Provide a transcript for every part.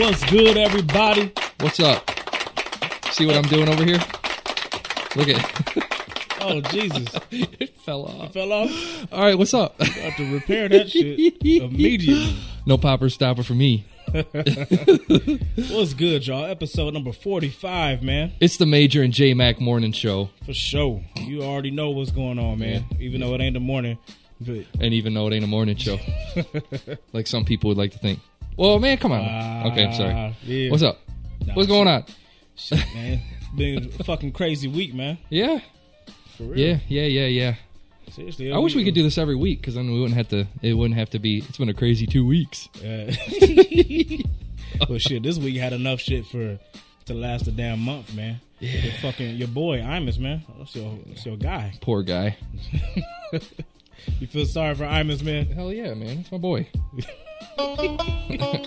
What's good? Everybody? What's up? See what I'm doing over here? Look at Oh Jesus, it fell off. fell off. All right, what's up? Have to repair that shit immediately. No popper stopper for me. What's good, y'all? Episode number forty-five, man. It's the Major and J Mac morning show, For sure. You already know what's going on, man. Even though it ain't the morning, but and even though it ain't a morning show, like some people would like to think. Well, man, come on. okay, I'm sorry. Ah, yeah. What's up? Nah, What's going on? Shit, man. It's been a fucking crazy week, man. Yeah, For real. yeah, yeah, yeah, yeah. Seriously. I wish we could do this every week because then we wouldn't have to. It wouldn't have to be. It's been a crazy two weeks. Uh, well, shit, this week had enough shit for to last a damn month, man. Yeah. Your fucking your boy Imus, man. That's your that's your guy. Poor guy. You feel sorry for Imus, man? Hell yeah, man. It's my boy.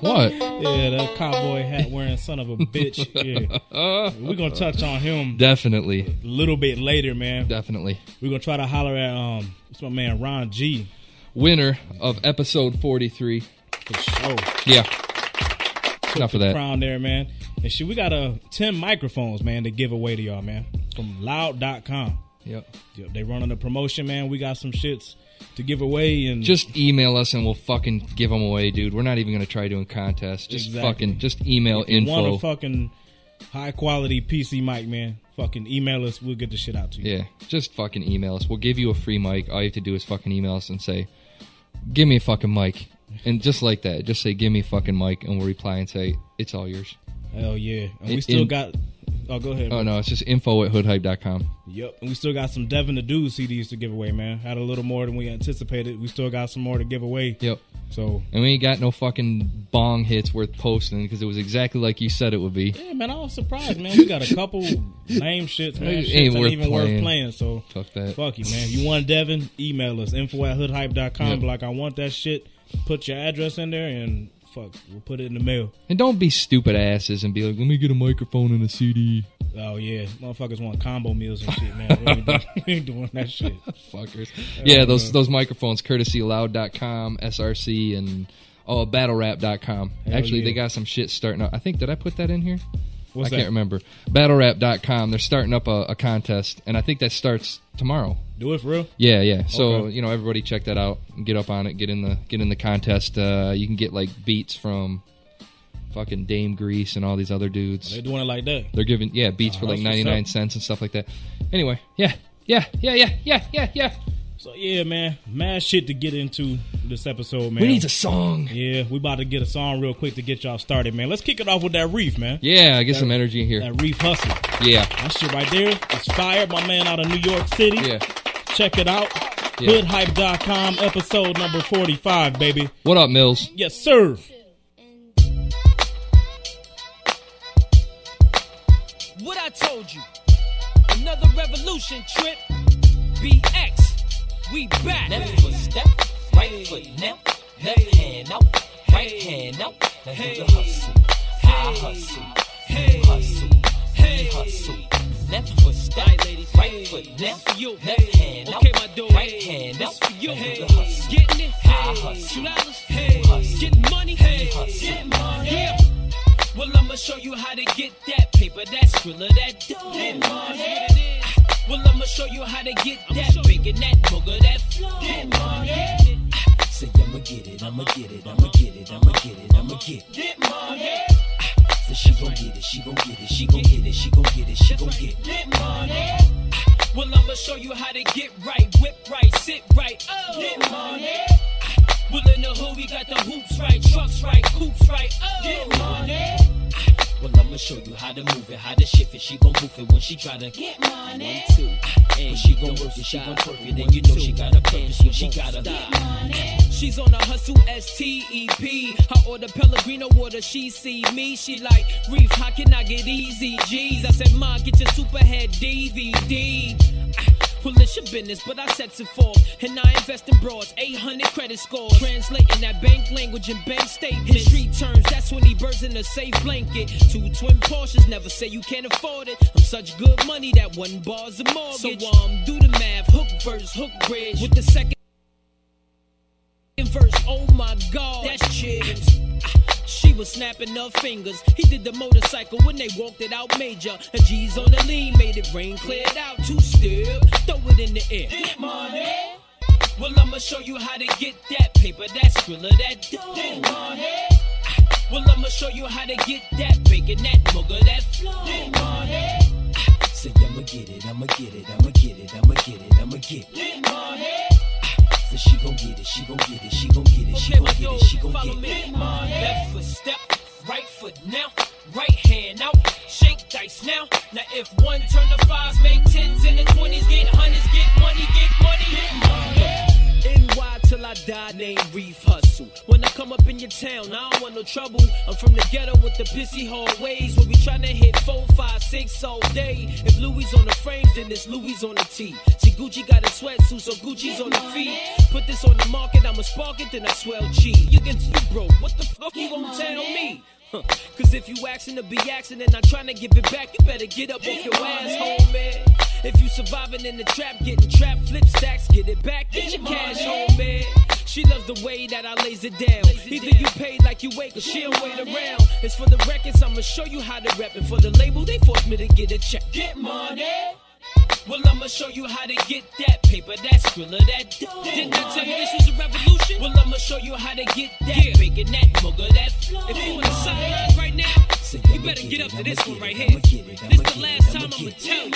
what? Yeah, that cowboy hat wearing son of a bitch. Yeah. We're gonna touch on him Definitely, a little bit later, man. definitely. We're gonna try to holler at um it's my man Ron G Winner of episode 43. for sure. Yeah. Enough of that. Crown there, man. And shit, we got uh ten microphones, man, to give away to y'all, man. From loud.com. Yep. Yep, they running a promotion, man. We got some shits to give away and Just email us and we'll fucking give them away, dude. We're not even going to try doing contests. Just Exactly. fucking, just email if you want info. a fucking high quality PC mic, man, fucking email us. We'll get the shit out to you. yeah. Just fucking email us. We'll give you a free mic. All you have to do is fucking email us and say, give me a fucking mic. And just like that, just say, give me a fucking mic. And we'll reply and say, it's all yours. Hell yeah. And we still in- got Oh, go ahead. Oh, man. no. It's just info at hoodhype.com. Yep. And we still got some Devin the Dude CDs to give away, man. Had a little more than we anticipated. We still got some more to give away. Yep. So And we ain't got no fucking bong hits worth posting because it was exactly like you said it would be. yeah, man, I was surprised, man. We got a couple lame shits, man. Shits ain't worth even worth playing. playing. So Fuck that. Fuck you, man. You want Devin? Email us. Info at hoodhype.com. Yep. Like, I want that shit. Put your address in there and fuck, we'll put it in the mail. And don't be stupid asses and be like, let me get a microphone and a CD. Oh, yeah. Motherfuckers want combo meals and shit, man. We ain't, doing, we ain't doing that shit. Fuckers. Yeah, uh, those uh. those microphones, courtesy loud.com, SRC, and oh, battlerap.com. Hell Actually, yeah. they got some shit starting up. I think, did I put that in here? What's I that? can't remember. Battlerap.com. They're starting up a, a contest, and I think that starts tomorrow. Do it for real? Yeah, yeah. So Okay. you know, everybody check that out. Get up on it. Get in the get in the contest. Uh, you can get like beats from fucking Dame Grease and all these other dudes. They're doing it like that. They're giving yeah beats Oh, for like ninety nine cents and stuff like that. Anyway, yeah, yeah, yeah, yeah, yeah, yeah, yeah. So, yeah, man. Mad shit to get into this episode, man. We need a song. Yeah, we about to get a song real quick to get y'all started, man. Let's kick it off with that reef, man. Yeah, I get some energy in here. That reef hustle. Yeah, That shit right there is fired. My man out of New York City. yeah. Check it out. Yeah. Hoodhype.com, episode number 45, baby. What up, Mills? Yes, sir. What I told you. Another revolution trip. BX. We back. Left foot step, right foot now, left hand out, right hand out. Now do the hustle, I hustle, Hey. you hustle, Hey. we hustle. Left foot step, right foot For you. left hand Okay, my dude. right hand This for you. Hey. Getting it. Hey. hustle. Dollars. Getting money. Hey. Getting money. Yeah. Well, I'ma show you how to get that paper, that skrilla, that dough. Get money. Well, I'ma show you how to get that bacon, that booger, that flow. Get money. Say I'ma get it, I'ma get it, I'ma get it, I'ma get it, I'ma get it. Get money. Say she gon' get it, she gon' get it, she gon' get it, she gon' get it, she gon' get it. Get money. Well, I'ma show you how to get right, whip right, sit right. Oh. Get money. Well, in the hood, we got the hoops right, trucks right, coops right. Oh. Get money. Well, I'ma show you how to move it, how to shift it. She gon' move it when she try to get money. One, two. Ah, eh. And she gon' work it, she gon' twerk it. And you know she got a purpose when she gotta get money. She's on a hustle S T E P. I order Pellegrino water, she see me. She like, Reef, how can I get easy G's? I said, Ma, get your superhead DVD. Well, it's your business, but I sets it forth. And I invest in broads, 800 credit scores. Translating that bank language and bank statements. In street terms, that's when he birds in a safe blanket. Two twin Porsches, never say you can't afford it. I'm such good money that one bar's a mortgage. So, um, do the math, hook verse, hook bridge. With the second verse, oh my god, that's chips. Ah, She was snapping her fingers. He did the motorcycle when they walked it out major. A G's on the lean made it rain, cleared out two step. Throw it in the air. Get money. Well, I'ma show you how to get that paper, that skrilla, that dough. Get money. Well, I'ma show you how to get that bacon, that booger, that flow. Get money. Say I'ma get it, I'ma get it, I'ma get it, I'ma get it, I'ma get it. Get money. So she gon' get it, she gon' get it, she gon' get it, she Okay, gon' get it, she gon' get it. Left foot step, right foot now, right hand out, shake dice now. Now if one turn the fives, make tens and the twenties, get hundreds, get money, get money. NY till I die, name Reef Hustle. When I come up in your town, I don't want no trouble. I'm from the ghetto with the pissy hallways where we tryna hit four, five, six all day. If Louis on the frames, then it's Louis on the tee. See, Gucci got a sweatsuit, so Gucci's on the feet. Put this on the market, I'ma spark it, then I swell cheese. You get you broke, what the fuck you won't tell me? Huh. Cause if you asking to be asking and not trying to give it back, you better get up off your asshole, man. If you surviving in the trap, getting trapped, flip stacks, get it back, get your cash home, man. She loves the way that I lays it down. Either you pay like you wait, or she don't wait around. It's for the records, I'ma show you how to rap. And for the label, they force me to get a check. Get money. Well, I'ma show you how to get that paper, that skrilla, that dough. Didn't I tell you this was a revolution? Well, I'ma show you how to get that bacon, that booger, that flow. If you sideline right now, you better get up to this one right here. This the last time I'ma tell you.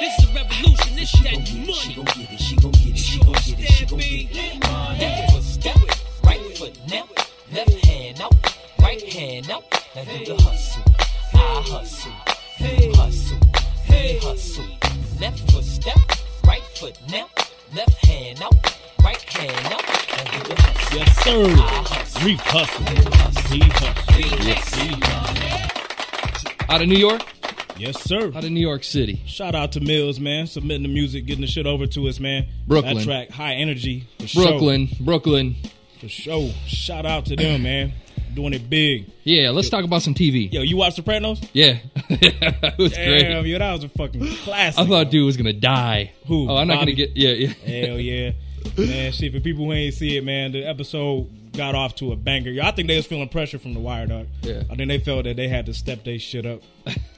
This is a revolution. This is that She money. gon' get it, she gon' get it, she gon' get it, she gon' get it. Left foot step, right foot now, left hand out, right hand out. Now do the hustle, I hustle, you hustle, hey hustle. Left foot step, right foot now, left hand out, right hand out. Now do the hustle. Yes, sir. I hustle. Reef hustle. He hustle. Yes. He hustle. Out of New York? Yes, sir. Out of New York City. Shout out to Mills, man, submitting the music, getting the shit over to us, man. Brooklyn. That track, high energy. For sure. Brooklyn. Brooklyn. For sure. Shout out to them, man. Doing it big. Yeah, let's talk about some TV. Yo, you watch Sopranos? Yeah. it was Damn, great. yo, that was a fucking classic. I thought yo. dude was gonna die. Who, Oh, I'm not gonna get. Yeah, yeah. Hell yeah. Man, shit, for people who ain't see it, man, the episode got off to a banger. I think they was feeling pressure from the wire, dog. Yeah. I think they felt that they had to step their shit up.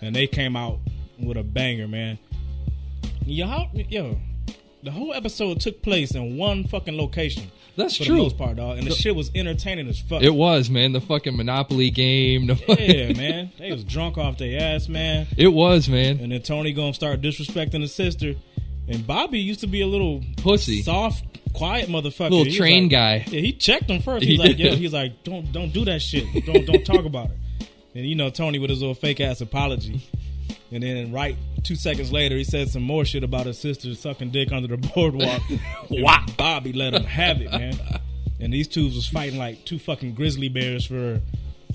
and they came out with a banger, man. Yo, yo, the whole episode took place in one fucking location. That's for true. the most part, dog. And the shit was entertaining as fuck. It was man. The fucking Monopoly game. The fucking- yeah, man. They was drunk off their ass, man. It was man. And then Tony gonna start disrespecting his sister. And Bobby used to be a little Pussy. soft, quiet motherfucker. Little He train like- guy. Yeah, he checked him first. He He's like, did. yeah, he's like, don't don't do that shit. Don't don't talk about it. And you know, Tony with his little fake ass apology. And then right two seconds later, he said some more shit about his sister sucking dick under the boardwalk. wow. Bobby let him have it, man. And these two was fighting like two fucking grizzly bears for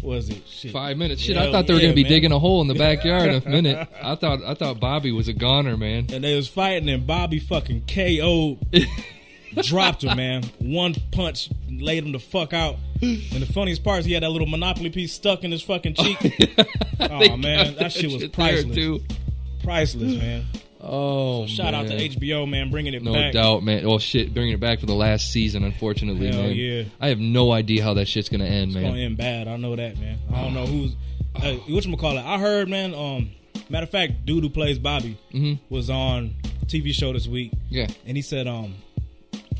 was it? Shit. Five minutes. Shit, I thought they were yeah, gonna be man. digging a hole in the backyard in a minute. I thought I thought Bobby was a goner, man. and they was fighting, and Bobby fucking KO'd, dropped him, man. One punch laid him the fuck out. And the funniest part is he had that little Monopoly piece stuck in his fucking cheek. oh man, that shit was priceless. Priceless, man. Oh, Shout out to. HBO, man, bringing it back. No back. doubt, man. Well, shit, bringing it back for the last season, unfortunately, Hell man. yeah. I have no idea how that shit's gonna end, It's man. gonna end bad. I know that, man. I don't know who's. Uh, which call it? I heard, man. Um, matter of fact, dude who plays Bobby Mhm. was on a TV show this week. Yeah. and he said, um,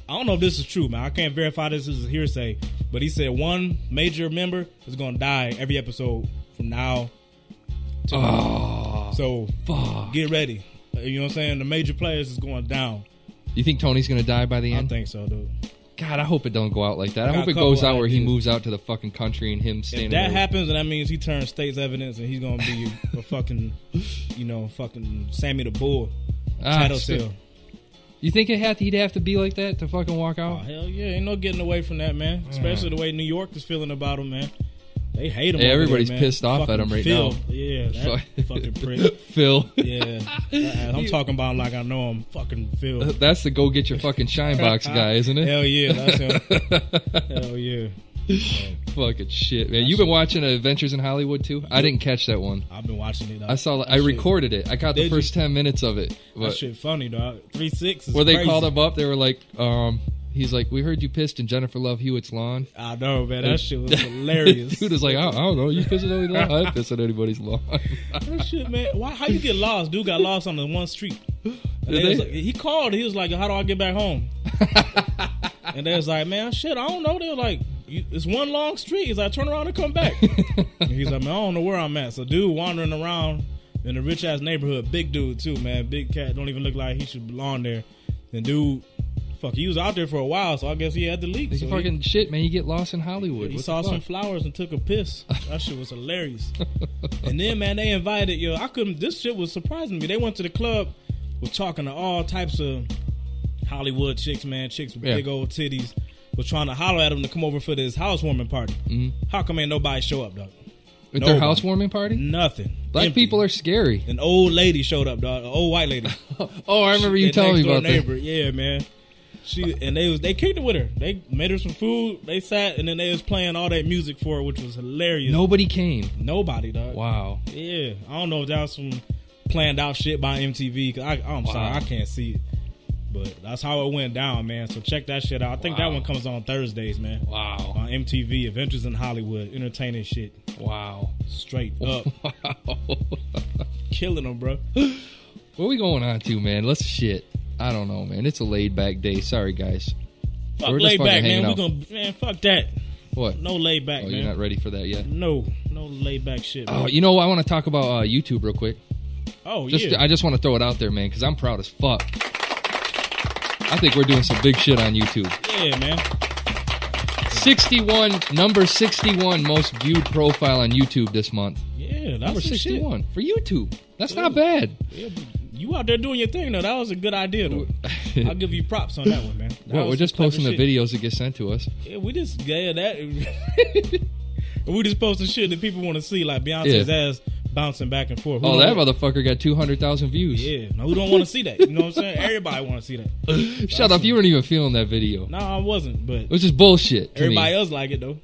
I don't know if this is true, man. I can't verify this as a hearsay, but he said one major member is gonna die every episode from now. To Oh, so fuck. get ready. You know what I'm saying? The major players is going down. You think Tony's gonna die by the end? I think so, dude. God, I hope it don't go out like that. I I, hope it goes out where he moves out to the fucking country and him If standing that there. happens, then that means he turns state's evidence, and he's gonna be a fucking, you know, fucking Sammy the Bull, Ah, tattletale. You think it had he'd have to be like that to fucking walk Oh out? hell yeah, ain't no getting away from that, man. Especially the way New York is feeling about him, man. They hate him. Yeah, everybody's there, pissed off at him right Phil. now. Yeah, that fucking prick. Phil. Yeah, Uh, I'm talking about like I know him. Fucking Phil. That's the go get your fucking shine box guy, isn't it? Hell yeah, that's him. Hell yeah. fucking shit, man. You've been watching Adventures in Hollyhood too? I didn't catch that one. I've been watching it. I saw. That I shit- recorded it. I the Did you? first ten minutes of it. That But shit funny, dog. Three six is where they crazy. called him up, they were like, um, He's like, we heard you pissed in Jennifer Love Hewitt's lawn. I know, man. That shit was hilarious. Dude was like, I, I don't know. You pissed on anybody's lawn? I piss on anybody's lawn. that shit, man. Why? How you get lost? Dude got lost on the one street. And Did they was like- he called. He was like, "How do I get back home?" and they was like, "Man, shit, I don't know." They were like, "It's one long street." He's like, "Turn around and come back." and he's like, "Man, I don't know where I'm at." So, dude, wandering around in a rich ass neighborhood, big dude too, man. Big cat, don't even look like he should belong there. And dude, fuck, he was out there for a while, so I guess he had to leak. So he- fucking shit, man. You get lost in Hollywood. he What saw some flowers and took a piss. That shit was hilarious. and then, man, they invited yo. I couldn't. This shit was surprising me. They went to the club, was talking to all types of Hollywood chicks, man, chicks with Yeah. big old titties. Was trying to holler at him to come over for this housewarming party. Mhm. How come ain't nobody show up, dog? With their housewarming party? Nothing. Black Empty. people are scary. An old lady showed up, dog. An old white lady. Oh, I remember you telling me about that. neighbor. Yeah, man. She and they was they kicked it with her. They made her some food. They sat and then they was playing all that music for her, which was hilarious. Nobody came. Nobody, dog. Wow. Yeah, I don't know if that was some planned out shit by MTV. Cause I, I'm sorry, I can't see it, but that's how it went down, man. So check that shit out. I think that one comes on Thursdays, man. Wow. On MTV, Adventures in Hollyhood, entertaining shit, Wow. straight up, Wow. killing them, bro. What are we going on to, man? Let's shit. I don't know, man. It's a laid back day. Sorry, guys. Fuck We're laid back, man. hanging We out. gonna man, fuck that. What? No laid back, Oh, man. you're not ready for that yet. No, no laid back shit. Oh, Man. you know, I want to talk about uh, YouTube real quick. Oh, Just, yeah. I just want to throw it out there, man, because I'm proud as fuck. I think we're doing some big shit on YouTube. yeah, man. 61, number 61 most viewed profile on YouTube this month. Yeah, that's Number some shit. 61 for YouTube. That's not bad. Yeah, you out there doing your thing though. That was a good idea though. I'll give you props on that one, man. That Well, we're just posting the shit. videos that get sent to us. Yeah, we just yeah that. we just posting shit that people want to see, like Beyonce's Yeah. ass bouncing back and forth. Oh, who Oh, that don't- motherfucker got 200,000 views. Yeah, now who don't want to see that? You know what I'm saying? Everybody want to see that. Shut up. You weren't even feeling that video. No, I wasn't, but It was just bullshit. to me. everybody else like it though.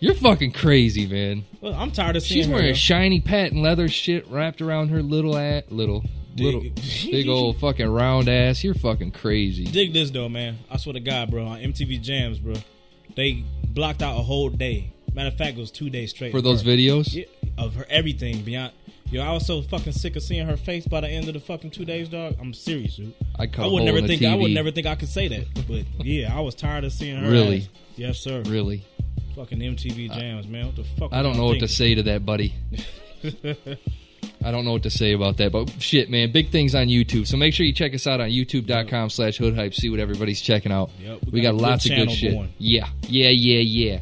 You're fucking crazy, man. Well, I'm tired of seeing She's wearing a shiny patent leather shit wrapped around her little at little little big old fucking round ass. You're fucking crazy. Dig this though, man. I swear to God, bro. On MTV Jams, bro, they blocked out a whole day. Matter of fact, it was two days straight For those Bro. videos? Yeah, of her everything beyond. Yo, I was so fucking sick of seeing her face by the end of the fucking two days, dog. I'm serious, dude. I I would never think I would never think I could say that, but yeah, I was tired of seeing her. Really? ass. Yes, sir. Really? Fucking MTV Jams, man. What the fuck? I don't know what to say to that, buddy. I don't know what to say about that, but shit, man, big things on YouTube. So make sure you check us out on youtube.com slash hood hype, see what everybody's checking out. Yep, we, got, a good lots of good shit. going. Yeah, yeah, yeah, yeah.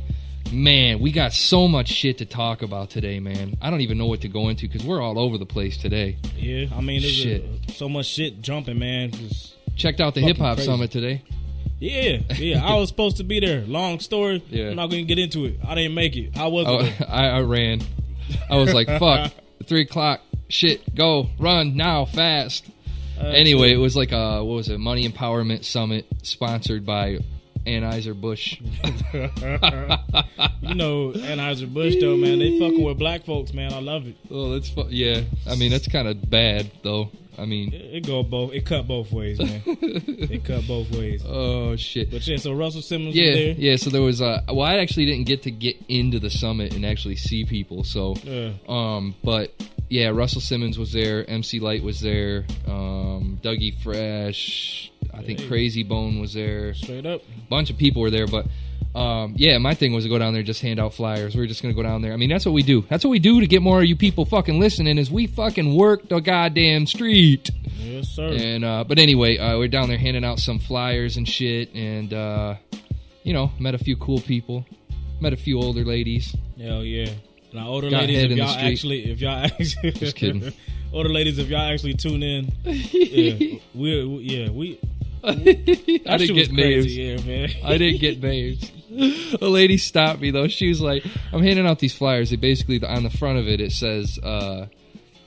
Man, we got so much shit to talk about today, man. I don't even know what to go into because we're all over the place today. Yeah, I mean, there's Shit. A, so much shit jumping, man. Just Checked out the hip hop summit today. yeah, yeah. I was supposed to be there. Long story. Yeah. I'm not going to get into it. I didn't make it. How was Oh, it? I, I ran. I was like, fuck, three o'clock. Shit, go, run now, fast. Uh, Anyway, it was like a what was it? Money Empowerment Summit sponsored by Anheuser Busch. you know, Anheuser Busch though, man. They fucking with black folks, man. I love it. Oh, that's fu- yeah. I mean, that's kind of bad though. I mean, It, it go both. It cut both ways, man. it cut both ways. oh shit. But yeah, so Russell Simmons Yeah, was there. yeah. So there was uh well, I actually didn't get to get into the summit and actually see people. So, Yeah. um, but yeah, Russell Simmons was there. MC Lyte was there. Um, Dougie Fresh. I think Hey. Krayzie Bone was there. Straight up. bunch of people were there, but um, yeah, my thing was to go down there and just hand out flyers. We were just gonna go down there. I mean, that's what we do. That's what we do to get more of you people fucking listening. Is we fucking work the goddamn street. Yes, sir. And uh, but anyway, uh, we're down there handing out some flyers and shit, and uh, you know, met a few cool people, met a few older ladies. Hell yeah. Now, older Got ladies, if y'all actually, if y'all actually, Just kidding. older ladies, if y'all actually tune in, yeah, we, we yeah, we. I didn't get crazy, yeah, man. I didn't get names. A lady stopped me though. She was like, "I'm handing out these flyers. They basically on the front of it it says uh,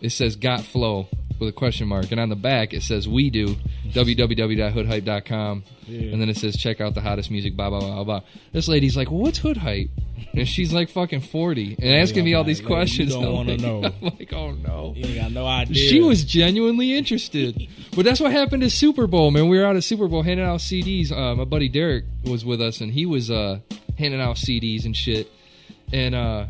it says got flow." With a question mark, and on the back it says "We do." www.hoodhype.com, Yeah. and then it says check out the hottest music. Blah blah blah blah. This lady's like, "What's hood hype?" And she's like fucking forty and asking me all these lady, questions. you don't wanna know. I'm like, oh no. You got no idea. She was genuinely interested. but that's what happened at Super Bowl, man. We were out at Super Bowl handing out CDs. Uh, my buddy Derek was with us, and he was uh, handing out CDs and shit. And uh,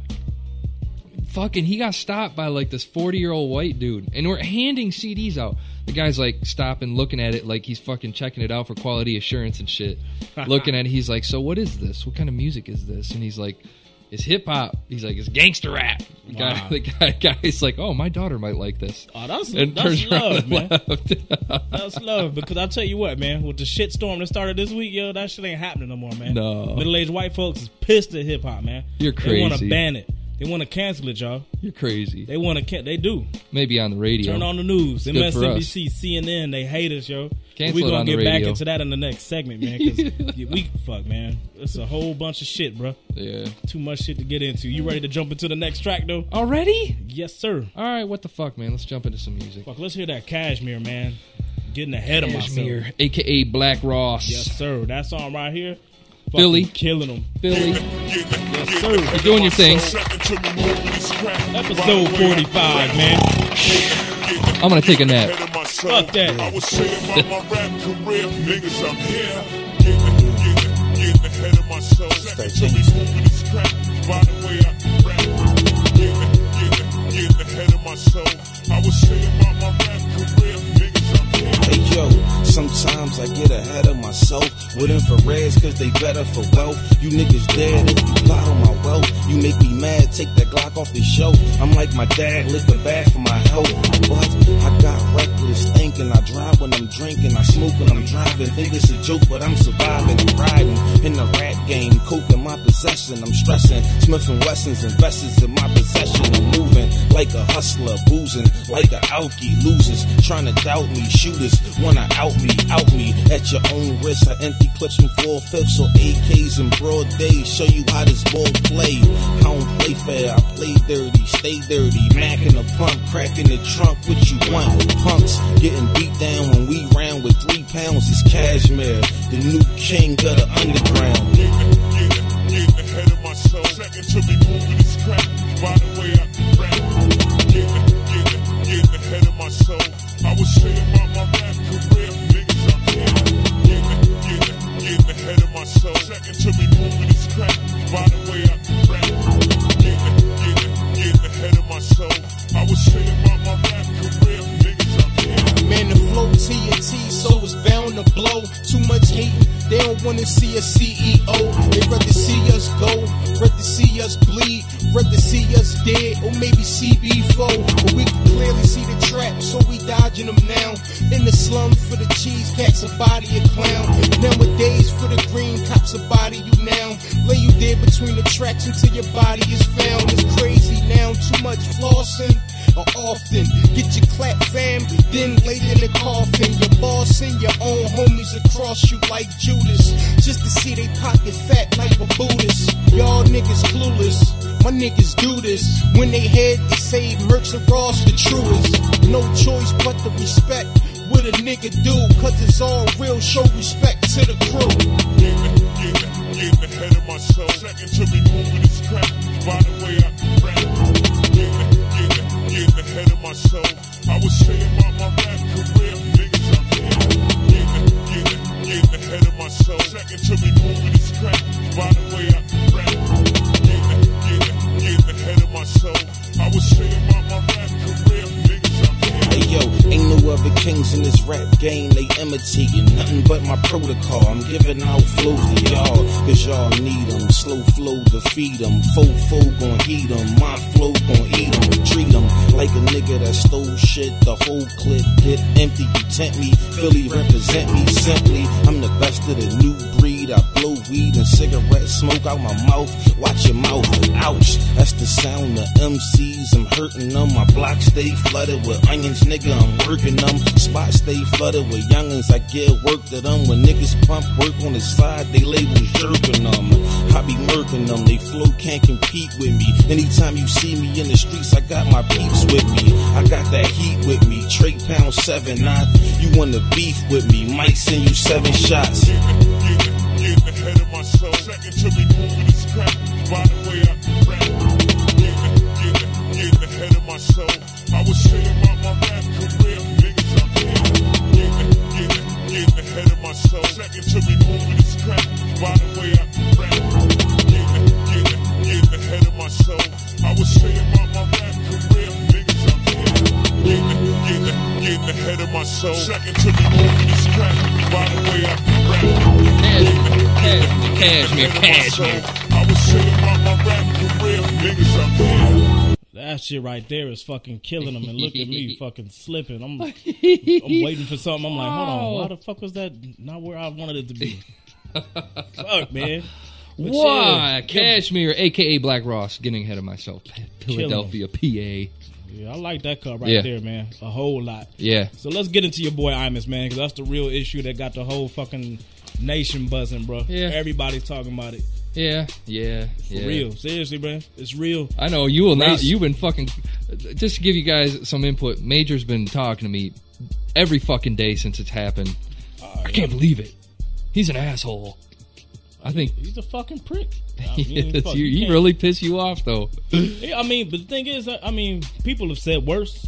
fucking, he got stopped by like this 40 year old white dude. And we're handing CDs out. The guy's like stopping, looking at it like he's fucking checking it out for quality assurance and shit. looking at it, he's like, So what is this? What kind of music is this? And he's like, it's hip hop. He's like, it's gangster rap. The guy, the guy, guy's like, oh, my daughter might like this Oh, that's and that's love, man. That's love. Because I tell you what, man, with the shit storm that started this week, yo, that shit ain't happening no more, man. No. Middle aged white folks is pissed at hip hop, man. You're crazy. They want to ban it. They want to cancel it, y'all. You're crazy. They want to. Can- they do. Maybe on the radio. Turn on the news. good for us. MSNBC, CNN, they hate us, yo. Cancel we it gonna on the get back into that in the next segment, man. Because we fuck, man. It's a whole bunch of shit, bro. Yeah. Too much shit to get into. You ready to jump into the next track, though? Already? Yes, sir. All right. What the fuck, man? Let's jump into some music. Fuck, let's hear that Cashmere, man. Getting ahead of myself. Cashmere, aka Black Ross. Yes, sir. That song right here. Fucking Philly. killing them. Philly. Yes, sir. You're doing your thing. Episode 45, man. I'm gonna take a nap. Fuck that. I was saying about my rap career, niggas, I'm here. Getting, ahead of myself. Second moving this crap. By the way, I rap. Getting, getting, getting ahead of myself. I was saying about my rap career, niggas, I'm here. Hey yo, sometimes I get ahead of myself with infrareds cause they better for wealth. You niggas dead if you plot on my wealth. You make me mad, take that Glock off the shelf. I'm like my dad, the bad for my health. But I got reckless thinking. I drive when I'm drinking, I smoke when I'm driving. Think it's a joke, but I'm surviving. I'm riding in the rat game, coke in my possession. I'm stressing, Smith and Wessons and vests in my possession. I'm moving like a hustler, boozing like a alky. Losers trying to doubt me, shooters wanna out me, out me at your own risk. I empty clips from four fifths or AKs in broad day. Show you how this ball play. I don't play fair, I play dirty, stay dirty. Mac in the pump, crack in the trunk. What you want? Punks getting beat down when we round with three pounds. It's cashmere, the new king of the underground. Getting, getting, getting ahead of myself. Second to moving this crap. By the way, I myself. I was saying about my rap career, niggas. Getting, getting, getting ahead of myself. Second to me moving. By the way, I rap. Getting, getting, getting ahead of myself. I was about my rap career, niggas. Man, the flow TNT, so it's bound to blow. Too much hate, they don't wanna see a CEO. They rather see us go, rather see us bleed, rather see us dead, or maybe CB4. But we can clearly see the trap, so we dodging them now. In the slum for the cheese, cats a body a clown. Nowadays for the green cops a body you now. Lay you dead between the tracks until your body is found. It's crazy now, too much flossing or often. Get your clap fam, then laid in the coffin. Your boss and your own homies across you like Judas. Just to see they pocket fat like a Buddhist. Y'all niggas clueless. My niggas do this. When they head, they say Mercs and Ross the truest. No choice but to respect what a nigga do. Cause it's all real. Show respect to the crew. Getting, ahead of myself. Second to me moving this crap. By the way, I nothing but my protocol. I'm giving out flows to y'all, cause y'all need them. Slow flow to feed them. Full flow gon' heat them. My flow gon' eat them. Treat them like a nigga that stole shit. The whole clip get empty. You tempt me. Philly represent me simply. I'm the best of the new breed. Weed. I blow weed and cigarette smoke out my mouth. Watch your mouth. Ouch. That's the sound of MCs. I'm hurting them. My block stay flooded with onions, nigga. I'm working them. Spot stay flooded with youngins. I get work to them. When niggas pump work on the side, they labels jerking them. I be murking them. They flow can't compete with me. Anytime you see me in the streets, I got my peeps with me. I got that heat with me. Trade pound seven. Not you want to beef with me. Might send you seven shots. Getting, getting, getting ahead of myself. Second to me moving this crap. By the way I rap. Getting, getting, getting ahead of myself. I was saying about my rap career. Niggas, I'm here. Getting, getting, getting ahead of myself. Second to me moving this crap. By the way I rap. Getting, getting, getting ahead of myself. I was saying about my rap career. Niggas, I'm here. Getting, getting, getting ahead of myself. Second to me moving this crap. By the way I rap. Cashmere, cashmere. I was saying about my rap career, niggas up here. That shit right there is fucking killing them. And look at me fucking slipping. I'm I'm waiting for something. I'm like, hold on, why the fuck was that not where I wanted it to be? fuck, man. But Why? yeah, Cashmere, aka Black Ross, getting ahead of myself. Philadelphia, PA. Yeah, I like that cut right Yeah. there, man. A whole lot. Yeah. So let's get into your boy Imus, man, because that's the real issue that got the whole fucking nation buzzing, bro. Yeah. Everybody's talking about it. Yeah, yeah, For yeah. real. Seriously, bro. It's real. I know you will not. You've been fucking. Just to give you guys some input. Major's been talking to me every fucking day since it's happened. I can't believe it. He's an asshole. I think He's a fucking prick. I he, mean, is. fuck, You- you he really piss you off though. Yeah, I mean, but the thing is, I mean, people have said worse.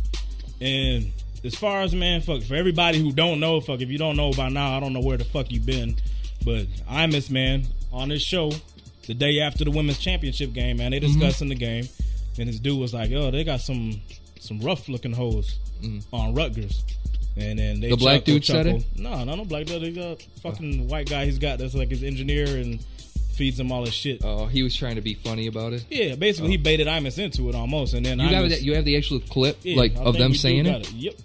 And as far as man, fuck, for everybody who don't know, fuck, if you don't know by now, I don't know where the fuck you been. But Imus, man, on this show, the day after the women's championship game, man, they Mm-hmm. discussing the game, and his dude was like, "Oh, they got some some rough looking hoes on Rutgers." And then they Mm-hmm. The black dude said it? No, no, no black dude. They got fucking white guy. He's got that's like his engineer and feeds him all his shit. Oh, he was trying to be funny about it. Yeah, basically he oh. baited Imus into it almost, and then You have Imus- that. You have the actual clip, yeah, like I of them saying got it. Yep.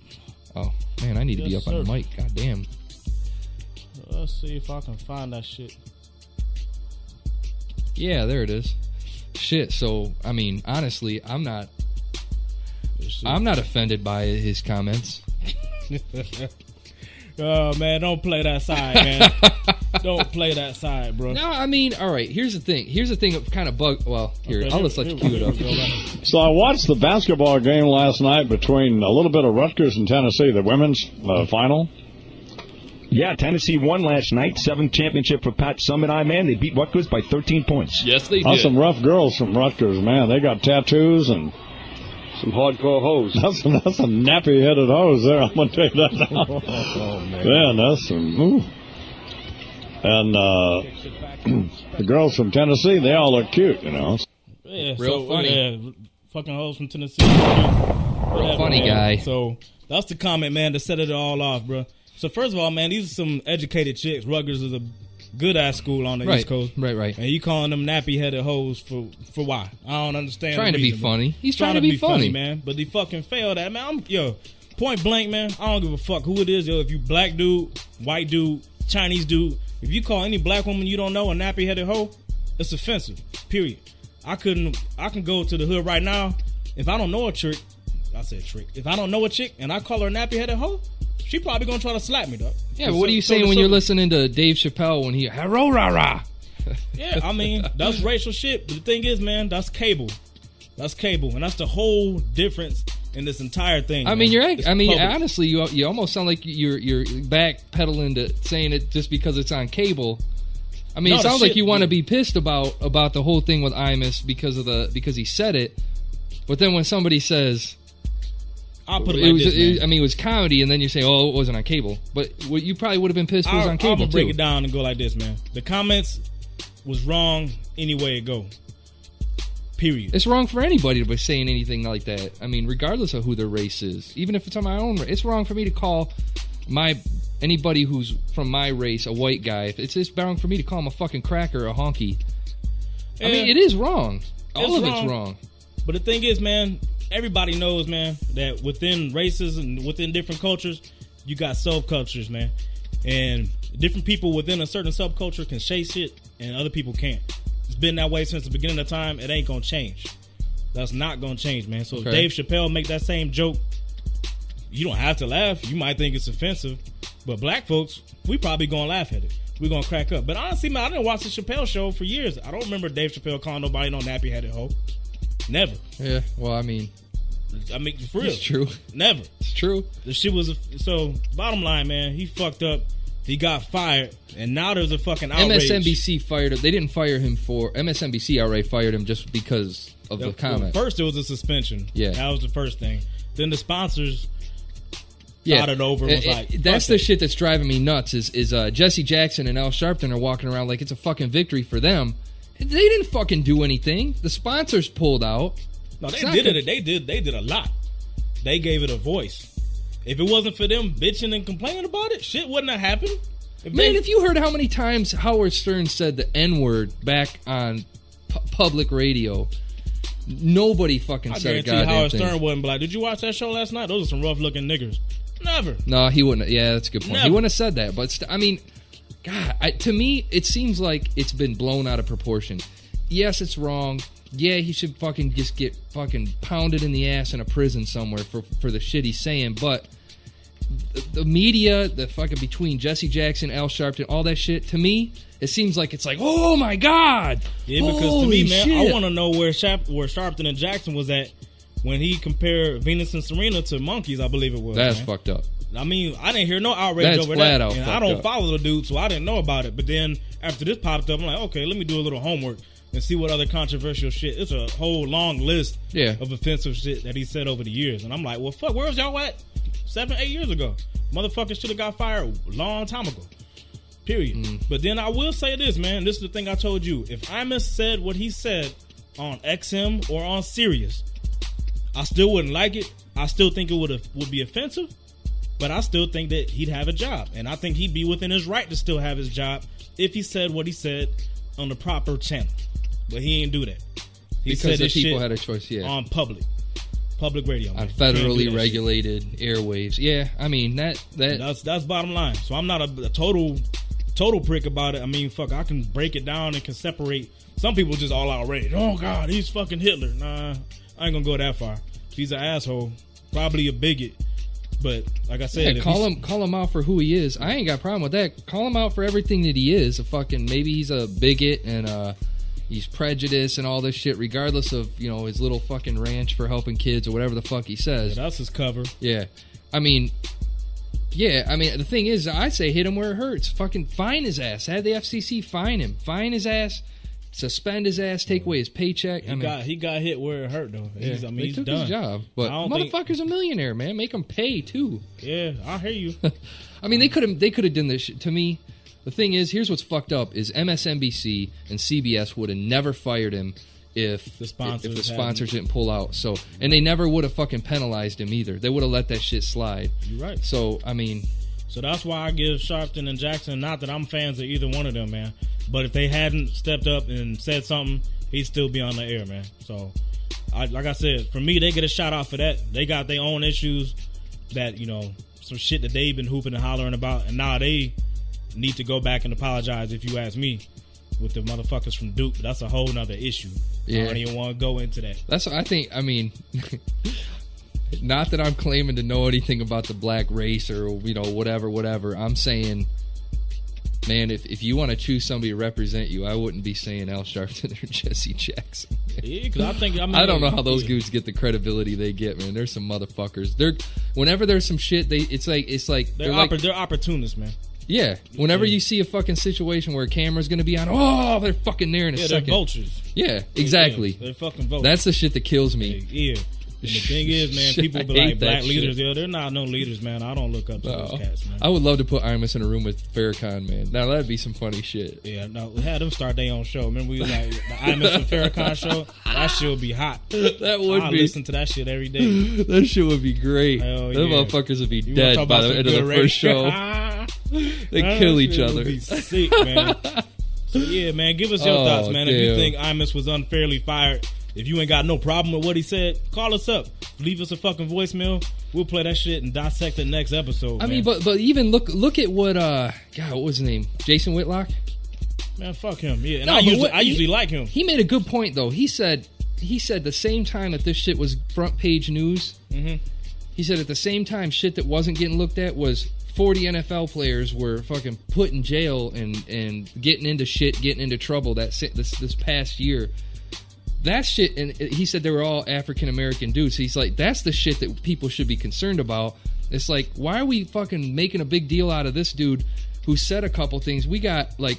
Oh man, I need to be Yes, up on the mic. God damn. Let's see if I can find that shit. Yeah, there it is. Shit. So I mean, honestly, I'm not. I'm not offended by his comments. oh man, don't play that side, man. don't play that side, bro. No, I mean, all right. Here's the thing. Here's the thing. Of kind of bug. Well, here Okay, I'll just let you cue it up. we go, right. So I watched the basketball game last night between a little bit of Rutgers and Tennessee, the women's uh, final. Yeah, Tennessee won last night. Seventh championship for Pat Summitt. I man, they beat Rutgers by 13 points. Yes, they That's some rough girls from Rutgers, man. They got tattoos and Some hardcore hoes. that's some, that's some nappy headed hose there. I'm gonna tell you that now. Oh man. Man, that's some. Ooh. And uh, the girls from Tennessee, they all look cute, you know. Yeah, Real so, funny. Yeah, fucking hoes from Tennessee. Real funny guy. So that's the comment, man, to set it all off, bro. So first of all, man, these are some educated chicks. Rutgers is a good ass school on the Right, East Coast. right, right. And you calling them nappy headed hoes for for why? I don't understand. Trying the to be reason, bro. funny. He's trying to be funny. man. But he fucking failed at man. I'm yo point blank, man. I don't give a fuck who it is, yo. If you black dude, white dude, Chinese dude, if you call any black woman you don't know a nappy headed hoe, it's offensive. Period. I couldn't. I can go to the hood right now. If I don't know a trick, I said trick. If I don't know a chick and I call her a nappy headed hoe, she probably gonna try to slap me, dog. Yeah, but what are you saying when you're listening to Dave Chappelle when he hello rah rah? Yeah, I mean that's racial shit. But the thing is, man, that's cable. That's cable, and that's the whole difference in this entire thing. I man. mean, you're. It's I mean, honestly, you you almost sound like you're you're backpedaling to saying it just because it's on cable. I mean, No, it sounds like you want to be pissed about about the whole thing with Imus because of the because he said it. But then when somebody says I'll put it it like was, this, it- I mean, it was comedy, and then you say, "Oh, it wasn't on cable," but what you probably would have been pissed if it was I'll, on cable gonna break too. it down and go like this, man. The comments was wrong any way it go. Period. It's wrong for anybody to be saying anything like that. I mean, regardless of who their race is, even if it's on my own it's wrong for me to call my anybody who's from my race a white guy. If It's just wrong for me to call him a fucking cracker a honky. I mean, it is wrong. All of wrong. it's wrong. But the thing is, man, everybody knows, man, that within races and within different cultures, you got subcultures, man. And different people within a certain subculture can say shit and other people can't. Been that way since the beginning of time. It ain't gonna change. That's not gonna change, man. So if Dave Chappelle make that same joke, you don't have to laugh. You might think it's offensive, but black folks, we probably gonna laugh at it. We gonna crack up. But honestly, man, I didn't watch the Chappelle show for years. I don't remember Dave Chappelle calling nobody no nappy headed hoe. Never. Yeah. Well, I mean, I mean, for real. it's true. Never. It's true. The shit was so. Bottom line, man, he fucked up. He got fired, and now there's a fucking outrage. MSNBC fired him. They didn't fire him for MSNBC. Already fired him just because of the Well, comment. First, it was a suspension. Yeah. that was the first thing. Then the sponsors yeah. it over. Was Uh, uh, like, that's fuck the shit that's driving me nuts. Is is uh, Jesse Jackson and Al Sharpton are walking around like it's a fucking victory for them. They didn't fucking do anything. The sponsors pulled out. No, they did good. it. They did. They did a lot. They gave it a voice. If it wasn't for them bitching and complaining about it, shit wouldn't have happened. If Man, they- if you heard how many times Howard Stern said the N word back on pu- public radio, nobody fucking I said a goddamn Howard thing. Stern wouldn't be like, "Did you watch that show last night? Those are some rough looking niggers." Never. No, he wouldn't. Yeah, that's a good point. He wouldn't have said that. But st- I mean, God, I, to me, it seems like it's been blown out of proportion. Yes, it's wrong. Yeah, he should fucking just get fucking pounded in the ass in a prison somewhere for for the shit he's saying. But the, media, the fucking between Jesse Jackson, Al Sharpton, all that shit. To me, it seems like it's like, oh my god. Yeah, because to me, man, shit. I want to know where where Sharpton and Jackson was at when he compared Venus and Serena to monkeys. I believe it was. That's man. fucked up. I mean, I didn't hear no outrage That's over flat that. out and I don't up. follow the dude, so I didn't know about it. But then after this popped up, I'm like, okay, let me do a little homework and see what other controversial shit. It's a whole long list Yeah. of offensive shit that he said over the years, and I'm like, well, fuck, where was y'all at seven, eight years ago? Motherfuckers should have got fired a long time ago. Period. Mm. But then I will say this, man. This is the thing I told you. If Imus said what he said on XM or on Sirius, I still wouldn't like it. I still think it would have would be offensive, but I still think that he'd have a job, and I think he'd be within his right to still have his job if he said what he said on the proper channel. But he didn't do that. He Because said the people shit had a choice, yeah. on public, public radio, man. on federally shit. regulated airwaves. Yeah, I mean that that That's that's bottom line. So I'm not a, a total total prick about it. I mean, fuck, I can break it down and can separate. Some people just all out rage. Oh God, he's fucking Hitler. Nah, I ain't gonna go that far. He's an asshole, probably a bigot. But like I said, Yeah, call him call him out for who he is. I ain't got a problem with that. Call him out for everything that he is. A fucking maybe he's a bigot and uh he's prejudiced and all this shit, regardless of you know his little fucking ranch for helping kids or whatever the fuck he says. That's his cover. Yeah, I mean, yeah, I mean the thing is, I say hit him where it hurts. Fucking fine his ass. Have the FCC fine him. Fine his ass. Suspend his ass. Take away his paycheck. He I mean, got he got hit where it hurt though. yeah, He's, I mean, they he's took done. his job, but don't think- motherfucker's a millionaire, man. Make him pay too. Yeah, I hear you. I mean, they could have they could have done this. To me, the thing is, here's what's fucked up: is MSNBC and CBS would have never fired him if The sponsors if the hadn't- sponsors didn't pull out. So, and they never would have fucking penalized him either. They would have let that shit slide. You're right. So, I mean, So that's why I give Sharpton and Jackson. Not that I'm fans of either one of them, man. But if they hadn't stepped up and said something, he'd still be on the air, man. So, I, like I said, for me, they get a shot off for that. They got their own issues that you know, some shit that they've been hooping and hollering about, and now they need to go back and apologize. If you ask me, with the motherfuckers from Duke, but that's a whole nother issue. Yeah. I don't even want to go into that. that's what I think. I mean. Not that I'm claiming to know anything about the black race or you know whatever, whatever. I'm saying, man, if, if you want to choose somebody to represent you, I wouldn't be saying Al Sharpton or Jesse Jackson. Yeah, 'cause I think I, mean, I don't know how those yeah. dudes get the credibility they get, man. There's some motherfuckers. They're whenever there's some shit, they it's like it's like They're, they're like they're opportunists, man. Yeah. Whenever you see a fucking situation where a camera's gonna be on, oh, they're fucking there in a Yeah, they're second. vultures. Yeah, exactly. Yeah, they're fucking vultures. That's the shit that kills me. Yeah. And the thing is, man, people be like black shit. leaders. Yeah, they're not no leaders, man. I don't look up to No. those cats, man. I would love to put Imus in a room with Farrakhan, man. Now that'd be some funny shit. yeah, no, we had them start their own show. Remember we was like the Imus and Farrakhan show? That shit would be hot. That would I be. listen to that shit every day. That shit would be great. Hell Those yeah. motherfuckers would be You dead by the end of the first show. They kill each other. Be sick, man. so yeah, man, give us your Oh, thoughts, man. If you think Imus was unfairly fired, if you ain't got no problem with what he said, call us up. Leave us a fucking voicemail. We'll play that shit and dissect the next episode. I man. mean, but but even look look at what uh God, what was his name? Jason Whitlock. man, fuck him. Yeah, and No, I usually what- I usually he- like him. He made a good point though. He said he said the same time that this shit was front page news. Mhm. He said at the same time shit that wasn't getting looked at was 40 NFL players were fucking put in jail and and getting into shit, getting into trouble that this this past year. That shit, and he said they were all African American dudes. He's like, that's the shit that people should be concerned about. It's like, why are we fucking making a big deal out of this dude who said a couple things? We got like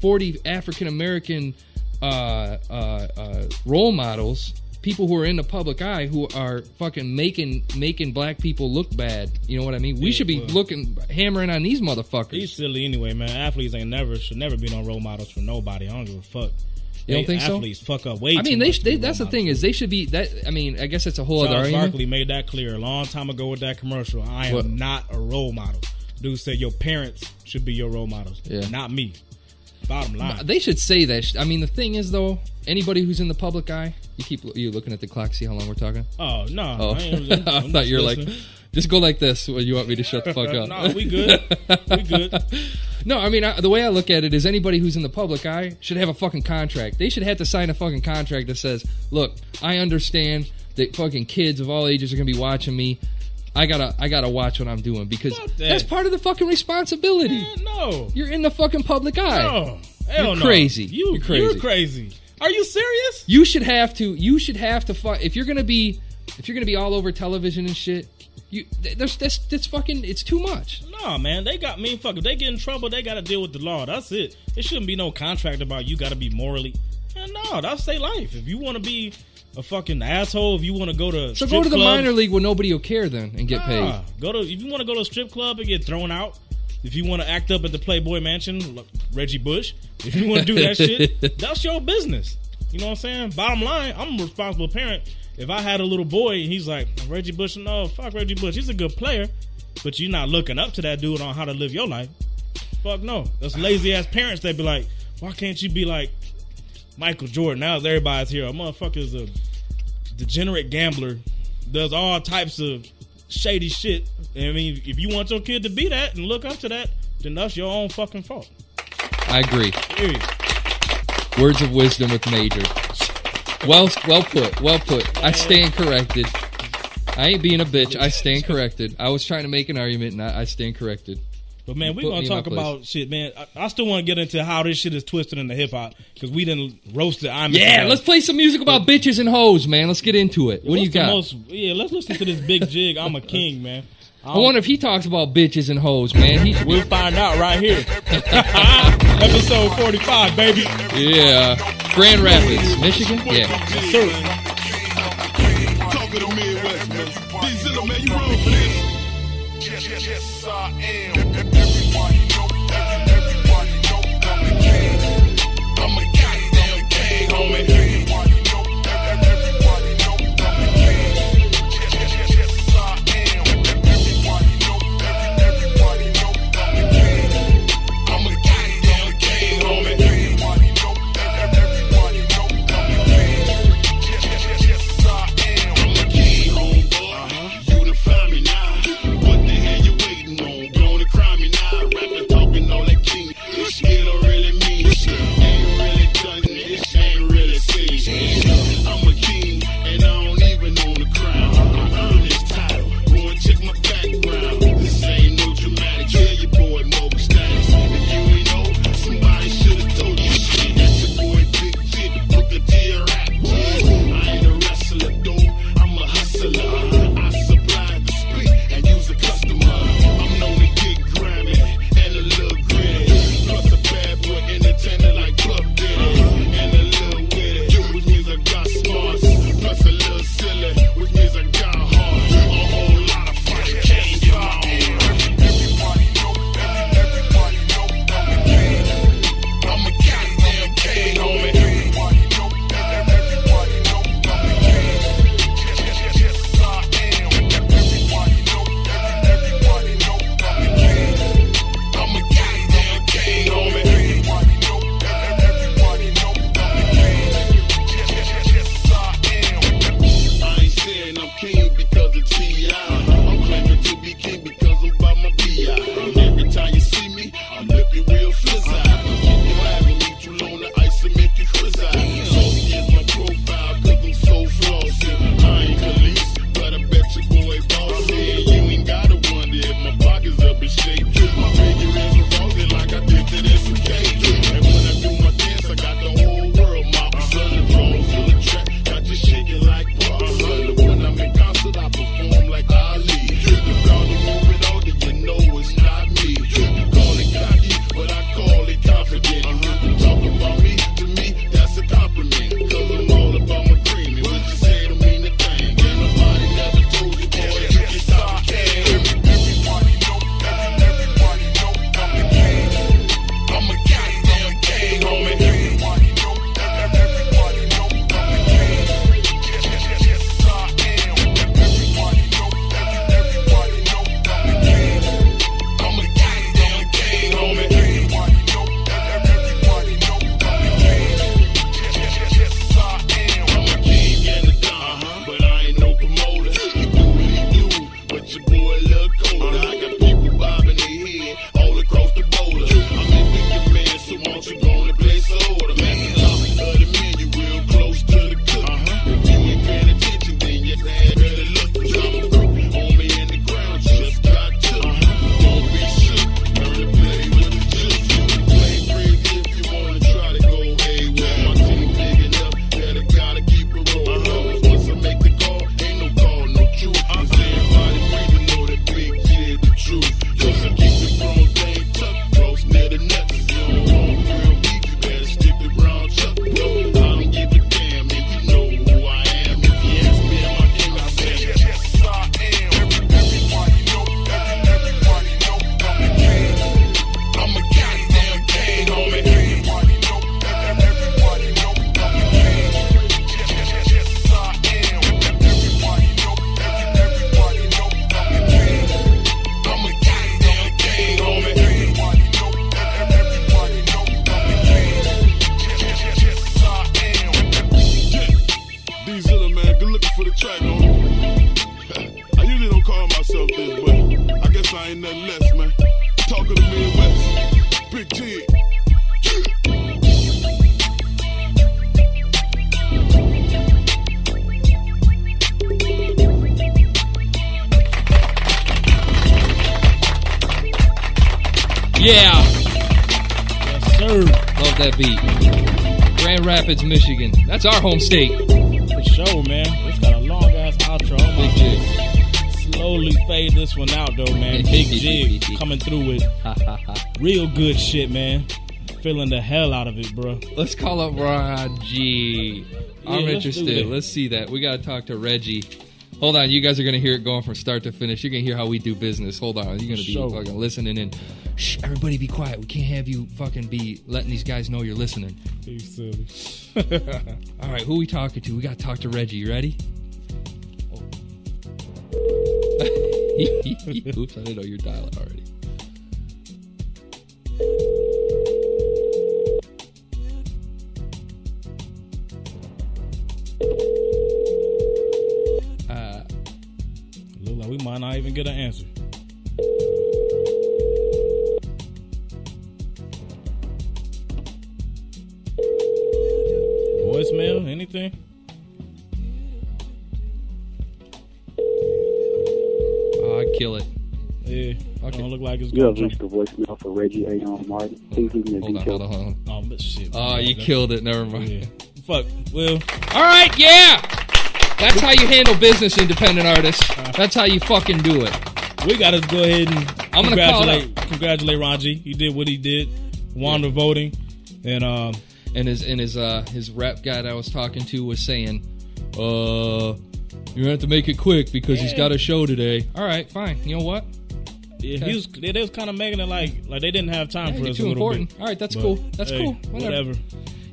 40 African American uh, uh, uh, role models, people who are in the public eye who are fucking making making black people look bad. You know what I mean? We Yeah, should be well- looking hammering on these motherfuckers. He's silly anyway, man. Athletes ain't never should never be no role models for nobody. I don't give a fuck. You don't They- think so? athletes fuck up way I mean, too they, they that's the thing is they should be that. I mean, I guess it's a whole other Charles argument. Barkley made that clear a long time ago with that commercial. I am What? not a role model. Dude said your parents should be your role models, Yeah. not me. Bottom line. They should say that. I mean, the thing is though, anybody who's in the public eye, you keep you looking at the clock, see how long we're talking. Oh no! Oh, I, ain't- I'm I thought you were like, just go like this. When you want me to shut the fuck up? no, we good. we good. No, I mean I, the way I look at it is anybody who's in the public eye should have a fucking contract. They should have to sign a fucking contract that says, "Look, I understand that fucking kids of all ages are gonna be watching me. I gotta, I gotta watch what I'm doing because that. that's part of the fucking responsibility. Man, no, You're in the fucking public eye. no, hell You're no. crazy. You, You're crazy. You're crazy. Are you serious? You should have to. You should have to. Fu- if you're gonna be, if you're gonna be all over television and shit, you th- there's that's that's fucking. It's too much. No, man, they got me. Fuck, if they get in trouble, they got to deal with the law. That's it. It shouldn't be no contract about you got to be morally. Man, no, that's their life. If you want to be a fucking asshole, if you want to go to So go to the clubs, minor league where nobody will care then and get paid. Nah, Go to if you want to go to a strip club and get thrown out. If you want to act up at the Playboy Mansion, look, Reggie Bush. If you want to do that shit, that's your business. You know what I'm saying? Bottom line, I'm a responsible parent. If I had a little boy and he's like Reggie Bush, no, fuck Reggie Bush. He's a good player, but you're not looking up to that dude on how to live your life. Fuck no. That's lazy ass parents. They'd be like, why can't you be like Michael Jordan? Now everybody's here. A motherfucker's a degenerate gambler, does all types of shady shit. I mean, if you want your kid to be that and look up to that, then that's your own fucking fault. I agree. Period. Words of wisdom with Major. Well, well put. Well put. I stand corrected. I ain't being a bitch. I stand corrected. I was trying to make an argument, and I, I stand corrected. But man, we're gonna in talk place. about shit, man. I, I still want to get into how this shit is twisted into hip hop because we didn't roasted. I'm Yeah, let's play some music about bitches and hoes, man. Let's get into it. What do you got? Most, yeah, let's listen to this big jig. I'm a king, man. I wonder if he talks about bitches and hoes, man. He We'll find out right here. Episode 45, baby. Yeah. Grand Rapids, Michigan? Yeah. Yes, sir. Rapids, Michigan. That's our home state. For sure, man. It's got a long ass outro. I'm Big jig. slowly fade this one out though, man. Big jig coming through with real good shit, man. Feeling the hell out of it, bro. Let's call up Raji. I'm Yeah, let's interested. Let's see that. We got to talk to Reggie. Hold on, you guys are gonna hear it going from start to finish. You're gonna hear how we do business. Hold on, you're gonna be Sure. fucking listening in. Shh, everybody, be quiet. We can't have you fucking be letting these guys know you're listening. You silly. All right, who we talking to? We got to talk to Reggie. You ready? Oops, I didn't know you're dialing already. Uh, Look like we might not even get an answer. Okay. don't look like it's You gonna have reached the voicemail for Reggie A. on Martin. Please leave me a Hold on, hold on, hold on. Oh, but shit. Oh, man. you That- killed it. Never mind. Yeah. Fuck. Well, All right, yeah. That's how you handle business, independent artists. That's how you fucking do it. we gotta go ahead and I'm gonna call congratulate congratulate Raji. He did what he did, won the voting, and um, And his and his uh his rep guy that I was talking to was saying, uh, you're gonna have to make it quick because he's got a show today. All right, fine. You know what? Yeah, Okay. he was they, they was kind of making it like like they didn't have time Yeah, for you're us too a little important. bit. All right, that's But, cool. That's hey, cool. Whatever.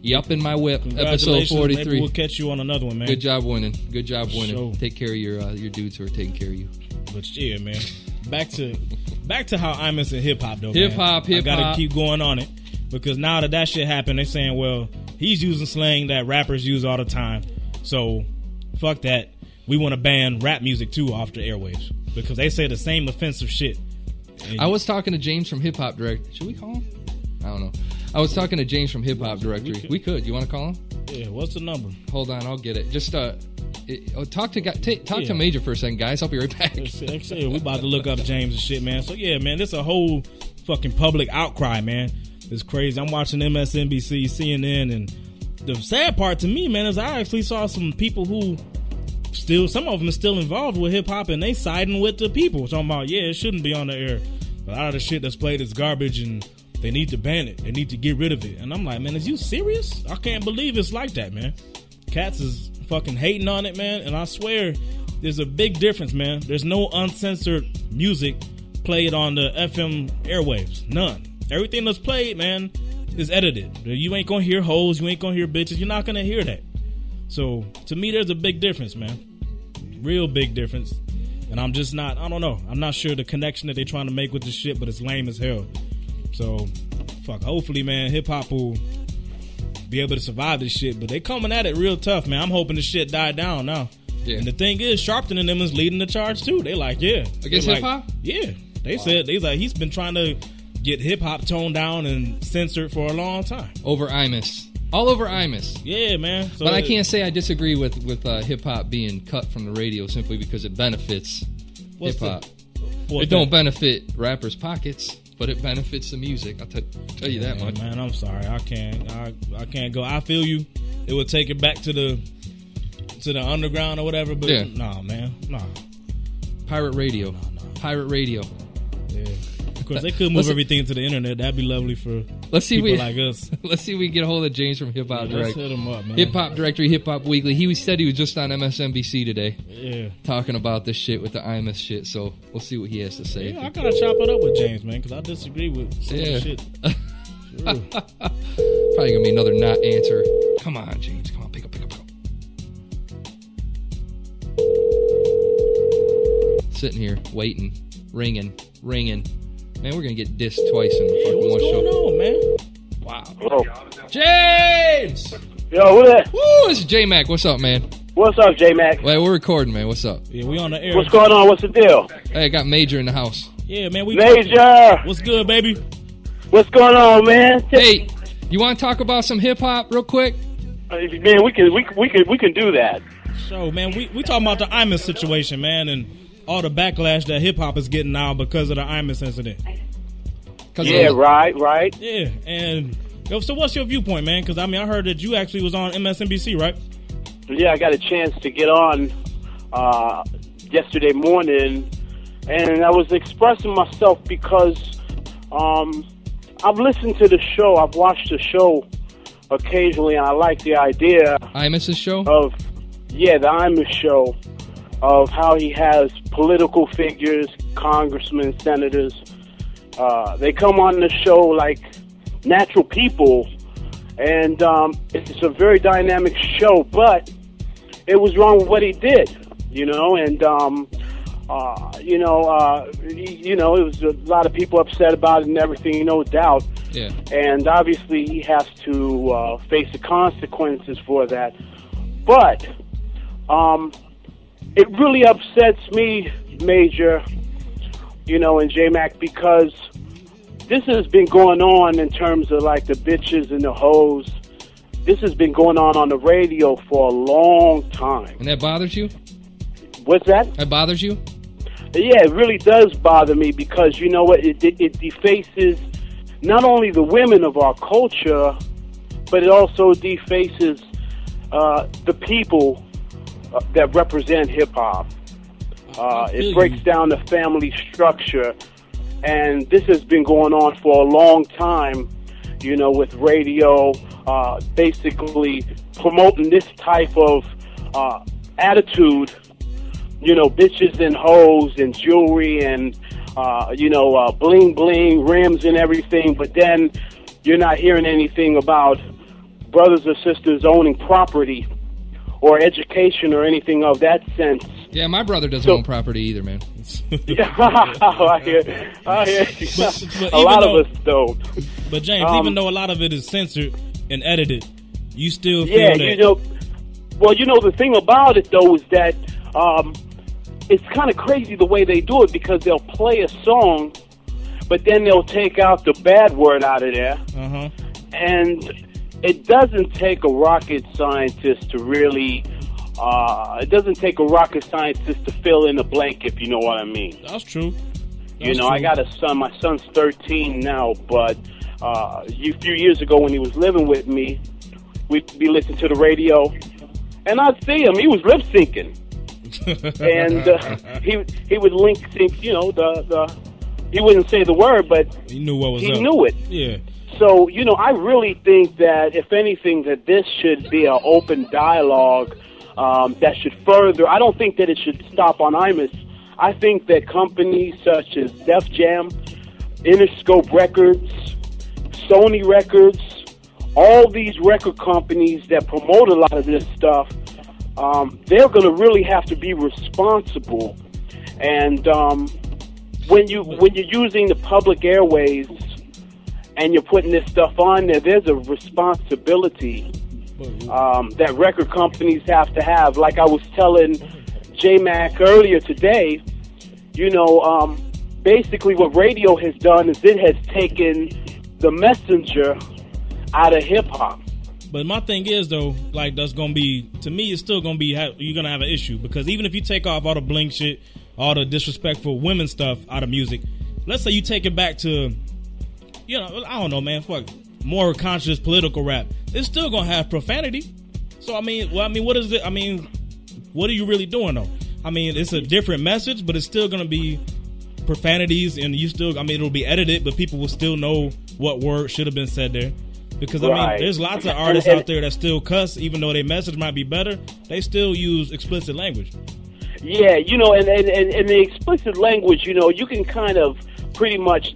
Yup in my whip. Episode Congratulations. forty Maybe three. we'll catch you on another one, man. Good job winning. Good job winning. Sure. Take care of your uh, your dudes who are taking care of you. But yeah, man. Back to back to how I'm into hip hop though. Hip-hop, hip-hop. gotta keep going on it because now that that shit happened, they're saying, well, he's using slang that rappers use all the time. So fuck that. We want to ban rap music too off the airwaves because they say the same offensive shit. And I was talking to James from Hip Hop Direct. Should we call him? I don't know. I was talking to James from Hip Hop Directory. could. We could. You want to call him? yeah, what's the number? Hold on, I'll get it. Just uh, it, oh, talk to guy, ta- talk to Major for a second, guys. I'll be right back. I we about to look up James and shit, man. So yeah, man, this a whole fucking public outcry, man. It's crazy. I'm watching MSNBC, CNN, and the sad part to me, man, is I actually saw some people who still, some of them are still involved with hip hop, and they siding with the people, talking about yeah, it shouldn't be on the air. A lot of the shit that's played is garbage, and they need to ban it. They need to get rid of it. And I'm like, man, is you serious? I can't believe it's like that, man. Cats is fucking hating on it, man. And I swear, there's a big difference, man. There's no uncensored music played on the FM airwaves. None. Everything that's played, man, is edited. You ain't gonna hear hoes. You ain't gonna hear bitches. You're not gonna hear that. So to me, there's a big difference, man. Real big difference. And I'm just not. I don't know. I'm not sure the connection that they're trying to make with this shit, but it's lame as hell. So, fuck. Hopefully, man, hip hop will be able to survive this shit. But they coming at it real tough, man. I'm hoping this shit die down now. Yeah. And the thing is, Sharpton and them is leading the charge too. They like, yeah, Against hip-hop? Yeah, they said they like he's been trying to get hip hop toned down and censored for a long time. Over Imus, all over Imus. Yeah, man. So But I can't say I disagree with with uh, hip hop being cut from the radio simply because it benefits hip hop. It don't benefit rappers' pockets, but it benefits the music. I'll t- tell you that Yeah, much. man. I'm sorry, I can't. I I can't go. I feel you. It would take it back to the to the underground or whatever. But Yeah. nah, man, nah. Pirate radio, no. pirate radio. Yeah. Of course, they could move Let's- everything to the internet. That'd be lovely for Let's see people we like us. let's see if we can get a hold of James from Hip Hop Let's Direct. hit them up, man. Hip Hop Directory, Hip Hop Weekly. He said he was just on MSNBC today Yeah. talking about this shit with the Imus shit. So we'll see what he has to say. Yeah, I gotta chop it up with James, man, because I disagree with some Yeah. shit. Sure. Probably gonna be another not answer. Come on, James. Come on, pick up, pick up, pick up. Sitting here waiting, ringing, ringing. Man, we're gonna get dissed twice in Yeah, fucking one what's going on, man? Wow. Hello. James! Yo, who that? Woo! This is J Mac. What's up, man? What's up, J Mac? Wait, we're recording, man. What's up? Yeah, we on the air. What's going on? What's the deal? Hey, I got Major in the house. Yeah, man. We Major. What's good, baby? What's going on, man? Hey, you want to talk about some hip hop real quick? Uh, Man, we can we can we can we can do that. So, man, we we talking about the Imus situation, man, and all the backlash that hip hop is getting now because of the Imus incident. Yeah, right, right. Yeah, and yo, so what's your viewpoint, man? Because I mean, I heard that you actually was on MSNBC, right? Yeah, I got a chance to get on uh, yesterday morning, and I was expressing myself because um, I've listened to the show, I've watched the show occasionally, and I like the idea Imus's show of yeah, the Imus show of how he has political figures, congressmen, senators. Uh, they come on the show like natural people, and um, it's a very dynamic show. But it was wrong with what he did, you know, and um, uh, you know, uh, you know, it was a lot of people upset about it and everything, no doubt. Yeah. And obviously, he has to uh, face the consequences for that. But um, it really upsets me, Major, you know, and J Mac, because this has been going on in terms of like the bitches and the hoes. This has been going on on the radio for a long time. And that bothers you? What's that? That bothers you? Yeah, it really does bother me because you know what? It, it, it defaces not only the women of our culture, but it also defaces uh, the people uh, that represent hip hop. Uh, it breaks down the family structure, and this has been going on for a long time. You know, with radio, uh, basically promoting this type of uh, attitude you know, bitches and hoes and jewelry and, uh, you know, uh, bling bling, rims and everything, but then you're not hearing anything about brothers or sisters owning property or education or anything of that sense. Yeah, my brother doesn't So- own property either, man. Yeah, I hear, I hear you. But- but a lot though- of us don't. But James, Um, even though a lot of it is censored and edited, you still feel Yeah, that. you know. Well, you know the thing about it though is that um, it's kind of crazy the way they do it because they'll play a song, but then they'll take out the bad word out of there, uh huh. and it doesn't take a rocket scientist to really. Uh, it doesn't take a rocket scientist to fill in the blank, if you know what I mean. That's true. You That's know, I got a son. My son's 13 now, but uh, a few years ago when he was living with me, we'd be listening to the radio, and I'd see him. He was lip syncing, and uh, he he would link sync. You know, the the he wouldn't say the word, but He knew what was he up. knew it. Yeah. So, you know, I really think that if anything, that this should be an open dialogue um, that should further. I don't think that it should stop on Imus. I think that companies such as Def Jam, Interscope Records, Sony Records, all these record companies that promote a lot of this stuff, um, they're going to really have to be responsible. And um, when you when you're using the public airways and you're putting this stuff on there, there's a responsibility um, that record companies have to have. Like I was telling J Mac earlier today, you know, um, basically what radio has done is it has taken the messenger out of hip hop. But my thing is though, like that's gonna be to me, it's still gonna be you're gonna have an issue because even if you take off all the bling shit, all the disrespectful women stuff out of music, let's say you take it back to, you know, I don't know, man, fuck, more conscious political rap, it's still gonna have profanity. So I mean, well, I mean, what is it? I mean, what are you really doing though? I mean, it's a different message, but it's still gonna be profanities, and you still, I mean, it'll be edited, but people will still know what word should have been said there. Because I mean, there's lots of artists out there that still cuss, even though their message might be better. They still use explicit language. Yeah, you know, and, and, and, and the explicit language, you know, you can kind of pretty much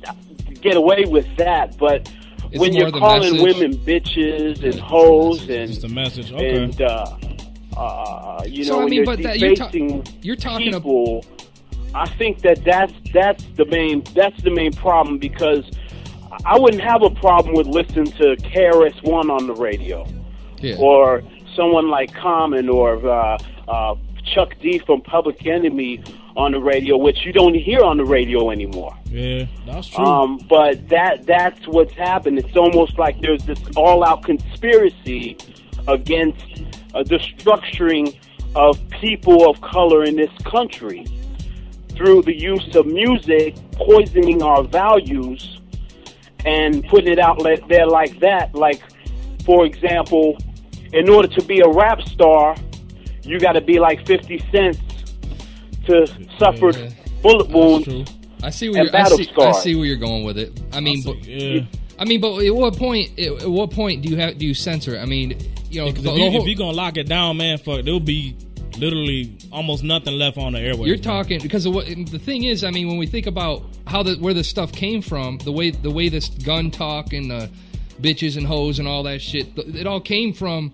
get away with that, but It's when you're calling message. women bitches and hoes and Just a message. Okay. and uh, uh, you So, know, I when mean, you're but that- you're ta- you're talking people, I think that that's that's the main that's the main problem because I wouldn't have a problem with listening to KRS One on the radio Yeah. or someone like Common or uh, uh, Chuck D from Public Enemy on the radio, which you don't hear on the radio anymore. Yeah, that's true. Um, but that that's what's happened. It's almost like there's this all-out conspiracy against uh, the structuring of people of color in this country through the use of music, poisoning our values, and putting it out there like that. Like, for example, in order to be a rap star, you got to be like 50 Cent to suffer Yeah. bullet wounds. I see where you're, I see, I see where you're going with it. I mean, but, yeah. I mean, but at what point? At what point do you have do you censor? it? I mean, you know, Because the if, you, whole- if you're gonna lock it down, man, fuck, there'll be literally almost nothing left on the airways. You're man. talking because of what the thing is. I mean, when we think about how the where the stuff came from, the way the way this gun talk and the bitches and hoes and all that shit, it all came from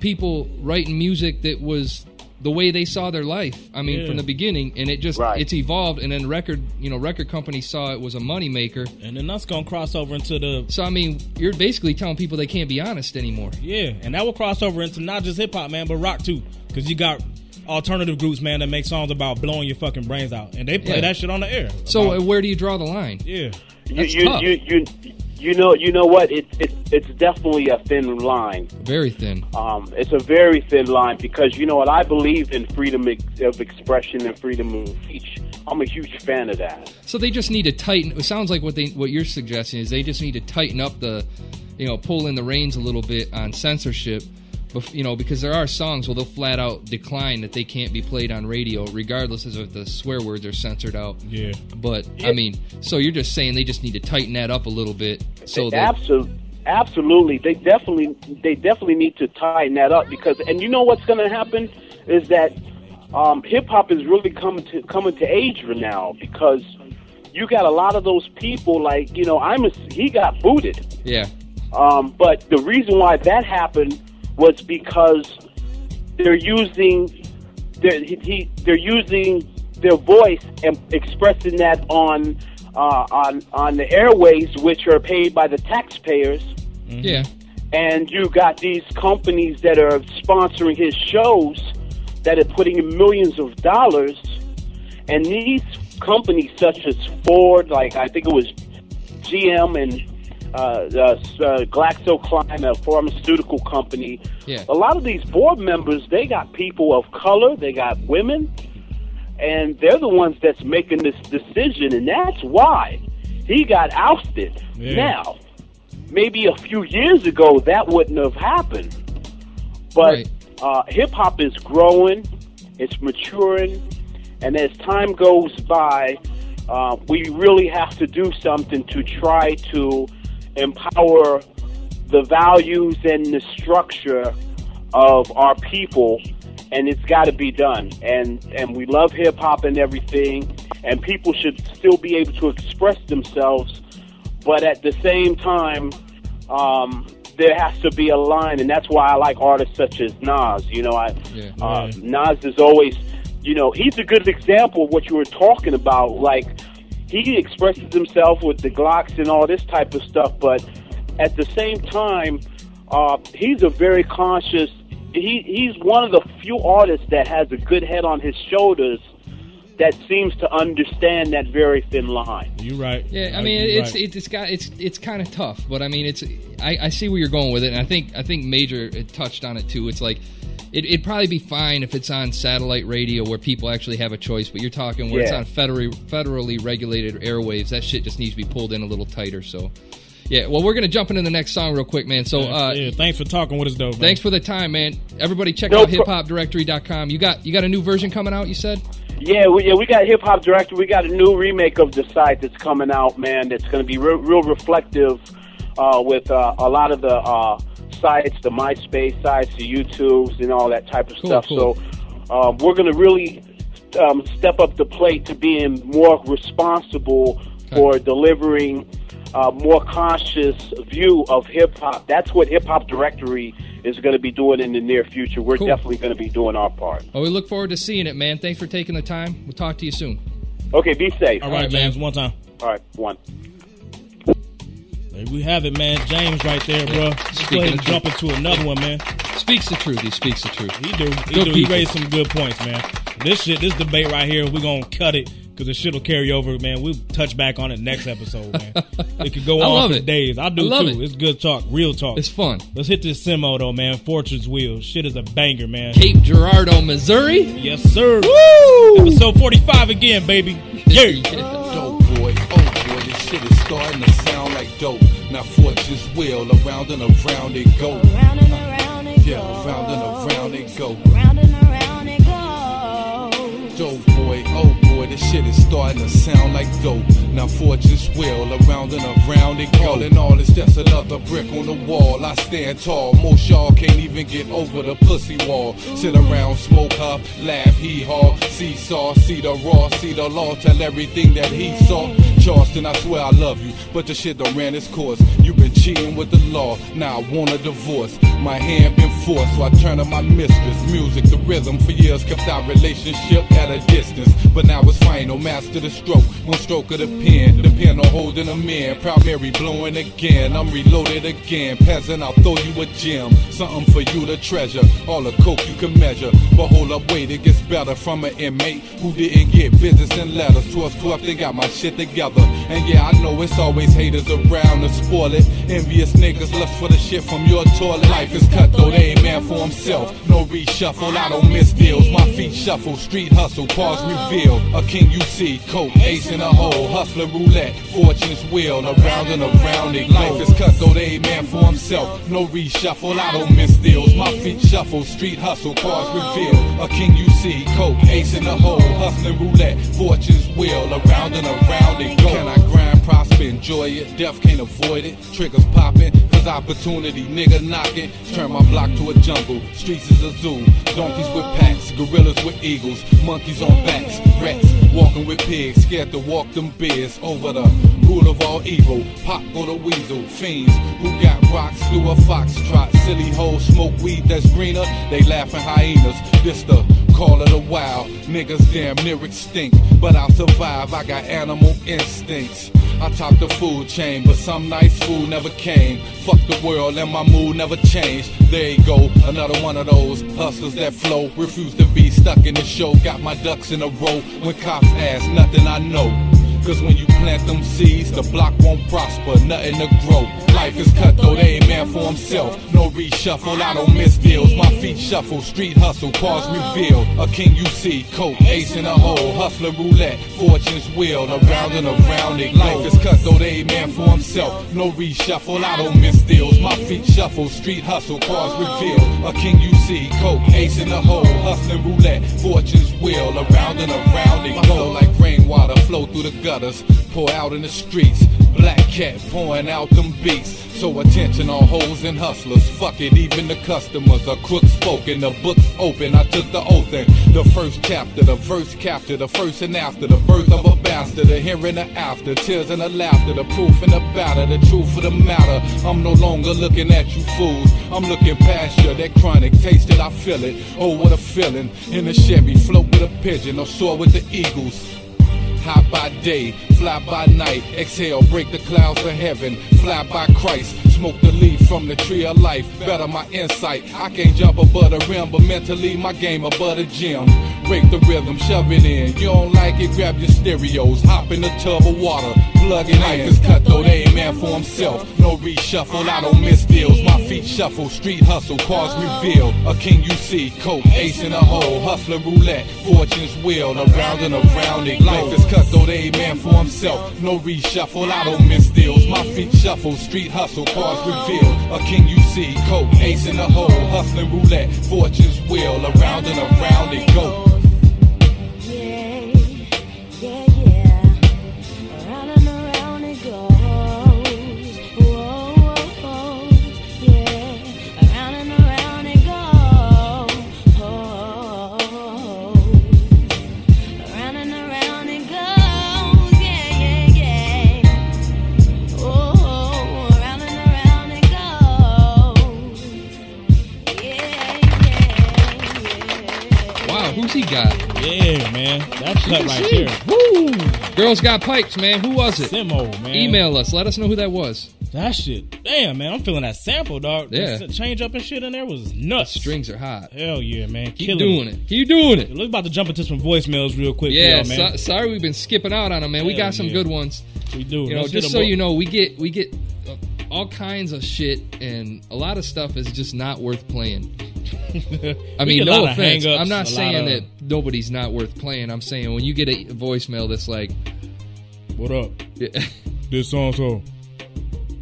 people writing music that was the way they saw their life. I mean, Yeah. from the beginning, and it just Right. it's evolved. And then record, you know, record companies saw it was a moneymaker. and then that's gonna cross over into the So I mean, you're basically telling people they can't be honest anymore. yeah, and that will cross over into not just hip hop, man, but rock too. Because you got alternative groups, man, that make songs about blowing your fucking brains out, and they play Yeah. that shit on the air. So About- where do you draw the line? yeah, You, That's you, tough. you, you, you know, you know what? It's it's it's definitely a thin line. Very thin. Um, it's a very thin line because you know what? I believe in freedom of expression and freedom of speech. I'm a huge fan of that. So they just need to tighten. It sounds like what they what you're suggesting is they just need to tighten up the, you know, pull in the reins a little bit on censorship. Bef- You know, because there are songs where they'll flat out decline that they can't be played on radio, regardless of if the swear words are censored out. yeah. But I mean, so you're just saying they just need to tighten that up a little bit. So that Absolutely, absolutely. They definitely, they definitely need to tighten that up because, and you know what's going to happen is that um, hip hop is really coming to coming to age right now because you got a lot of those people like you know Imus, he got booted. yeah, Um, but the reason why that happened was because they're using they're, he, he- they're using their voice and expressing that on uh, on on the airways, which are paid by the taxpayers. yeah, And you got these companies that are sponsoring his shows that are putting in millions of dollars. And these companies, such as Ford, like I think it was GM and uh, uh, GlaxoSmithKline, a pharmaceutical company. Yeah. A lot of these board members, they got people of color, they got women, and they're the ones that's making this decision, and that's why he got ousted. Yeah. Now, maybe a few years ago that wouldn't have happened, but Right. uh, hip hop is growing, it's maturing, and as time goes by, uh, we really have to do something to try to empower the values and the structure of our people and it's got to be done and and we love hip hop and everything and people should still be able to express themselves but at the same time um, there has to be a line and that's why I like artists such as Nas you know I Yeah. uh, Nas is always you know he's a good example of what you were talking about like he expresses himself with the Glocks and all this type of stuff, but at the same time, uh, he's a very conscious. He he's one of the few artists that has a good head on his shoulders that seems to understand that very thin line. You're right. Yeah, I Uh, mean you it's right. it's got it's it's kind of tough, but I mean it's I, I see where you're going with it, and I think I think Major uh, touched on it too. It's like it, it'd probably be fine if it's on satellite radio where people actually have a choice, but you're talking where it's on federally federally regulated airwaves. That shit just needs to be pulled in a little tighter. So, yeah. Well, we're gonna jump into the next song real quick, man. So, uh, yeah, thanks for talking with us, though. Man. thanks for the time, man. Everybody, check No out pro- hiphopdirectory.com. You got you got a new version coming out. You said. Yeah, we, yeah, we got Hip Hop Director. We got a new remake of the site that's coming out, man. That's going to be real, real reflective uh, with uh, a lot of the uh, sites, the MySpace sites, the YouTubes, and all that type of Cool, stuff. cool. So um, we're going to really um, step up the plate to being more responsible for delivering a more conscious view of hip hop. That's what Hip Hop Directory is going to be doing in the near future. We're Cool. definitely going to be doing our part. Well, we look forward to seeing it, man. Thanks for taking the time. We'll talk to you soon. Okay, be safe. All right, James. One time. All right, one. There we have it, man. James, right there, bro. Let's Speaking go ahead and jump into another one, man. Speaks the truth. He speaks the truth. He do. He Good do. He raised some good points, man. this shit, this debate right here, we're gonna cut it because the shit will carry over, man. We'll touch back on it next episode, man. it could go I on love for it. days. I do I love too. it. It's good talk, real talk. It's fun. Let's hit this Simo though, man. Fortune's Wheel. Shit is a banger, man. Cape Girardeau, Missouri. Yes, sir. Woo! Episode 45 again, baby. Yeah. Dope boy, oh boy, this shit is starting to sound like dope. Now fortune's wheel, around and around it go. Around and around it Yeah, around and around it go. Around and around it goes. Boy, this shit is starting to sound like dope. Now fortune's wheel, around and around go. All in all, it's just another brick on the wall. I stand tall, most y'all can't even get over the pussy wall. Sit around, smoke up, laugh, hee haw, seesaw, see the raw, see the law, tell everything that he saw. Charleston, I swear I love you, but the shit done ran its course. you been cheating with the law, now I want a divorce. My hand been forced, so I turn to my mistress. Music, the rhythm, for years kept our relationship at a distance. But now it's final, master the stroke, one stroke of the pen. The pen on holding a man, proud Mary blowing again. I'm reloaded again, peasant, I'll throw you a gem. Something for you to treasure, all the coke you can measure. But hold up, wait, it gets better from an inmate who didn't get visits and letters. 12 12, they got my shit together. And yeah, I know it's always haters around to spoil it. Envious niggas lust for the shit from your toilet. Life is cut though, they ain't man for himself. No reshuffle, I don't miss deals. My feet shuffle, street hustle, cars reveal. A king you see, coke, ace in a hole, hustler roulette, fortune's wheel, around and around it. Life is cut though, they man for himself. No reshuffle, I don't miss deals. My feet shuffle, street hustle, cars reveal. A king you see, coke, ace in a hole, hustling roulette, fortune's wheel, around and around it. Go. Can I grind, prosper, enjoy it? Death can't avoid it. Triggers popping, cause opportunity, nigga knocking. Turn my block to a jungle, streets is a zoo. Donkeys with packs, gorillas with eagles, monkeys on backs, rats walking with pigs, scared to walk them bears over the rule of all evil. Pop or the weasel, fiends who got rocks through a foxtrot. Silly hoes smoke weed that's greener, they laughing hyenas. This the call of the wild, niggas damn near extinct, but I'll survive. I got animal instincts. I top the food chain, but some nice food never came. Fuck the world and my mood never changed. There you go, another one of those hustlers that flow. Refuse to be stuck in the show. Got my ducks in a row. When cops ask, nothing I know. Cause when you plant them seeds, the block won't prosper, nothing to grow. Life is cut though, they ain't man for himself. No reshuffle, I don't miss deals. My shuffle, street hustle, cars reveal. A king you see, coke, ace in a hole, hustler roulette, fortune's wheel, around and around it. Life is cut though, they man for himself. No reshuffle, I don't miss deals. My feet shuffle, street hustle, cars reveal. A king you see, coke, ace in a hole, Hustler roulette, fortune's wheel, around and around it. Go like rainwater, flow through the gutters, pour out in the streets. Cat pouring out them beats. So attention on hoes and hustlers. Fuck it, even the customers are crook spoken. The book's open. I took the oath and the first chapter, the verse capture, the first and after, the birth of a bastard, the here and the after, tears and the laughter, the proof and the batter, the truth of the matter. I'm no longer looking at you fools. I'm looking past you. That chronic taste it, I feel it. Oh, what a feeling. In a Chevy, float with a pigeon or soar with the eagles. High by day, fly by night. Exhale, break the clouds of heaven. Fly by Christ, smoke the leaf from the tree of life. Better my insight. I can't jump above the rim, but mentally my game above the gym. Break the rhythm, shove it in. You don't like it, grab your stereos. Hop in the tub of water, plug it in. Is cut though, they ain't man for himself. No reshuffle, I don't miss deals. My feet shuffle, street hustle, cars reveal. A king you see, coke, ace in a hole, hustler roulette, fortune's wheel, around and around it. Life is cut though, they ain't man for himself. No reshuffle, I don't miss deals. My feet shuffle, street hustle, cars reveal. A king you see, coke, ace in a hole, hustling roulette, fortune's wheel, around and around it go. Man. That's cut right see. there. Woo! Girls Got Pipes, man. Who was it? Simo, man. Email us. Let us know who that was. That shit, damn man, I'm feeling that sample, dog. Yeah. The change up and shit in there was nuts. Strings are hot. Hell yeah, man. Keep Killing doing it. Keep doing it. Look about to jump into some voicemails real quick, Yeah, man. so, sorry we've been skipping out on them, man. we got some yeah. good ones. We do. You know, Let's just so up. you know, we get we get uh, all kinds of shit, and a lot of stuff is just not worth playing. I mean, no offense. I'm not saying of- that nobody's not worth playing. I'm saying when you get a voicemail that's like, "What up? This so and so.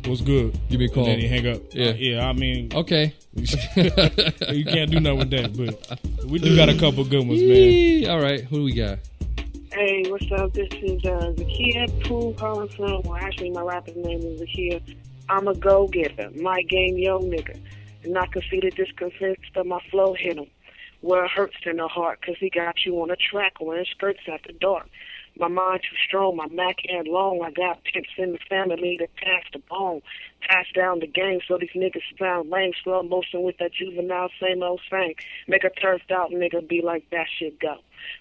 What's good? Give me a call. And then you hang up. Yeah. Uh, yeah. I mean, Okay. you can't do nothing with that, but we do got a couple good ones, man. All right, who do we got? Hey, what's up? This is uh, Zakia Pooh calling from. Well, actually, my rapper's name is Zakia. I'm a go getter. My game, yo nigga. And I can see the of my flow hit him. Where it hurts in the heart, 'cause he got you on a track wearing skirts after dark. My mind too strong, my Mac hand long. I got pimps in the family that pass the bone. Pass down the game so these niggas sound lame. Slow motion with that juvenile, same old thing. Make a turfed out nigga be like that shit go.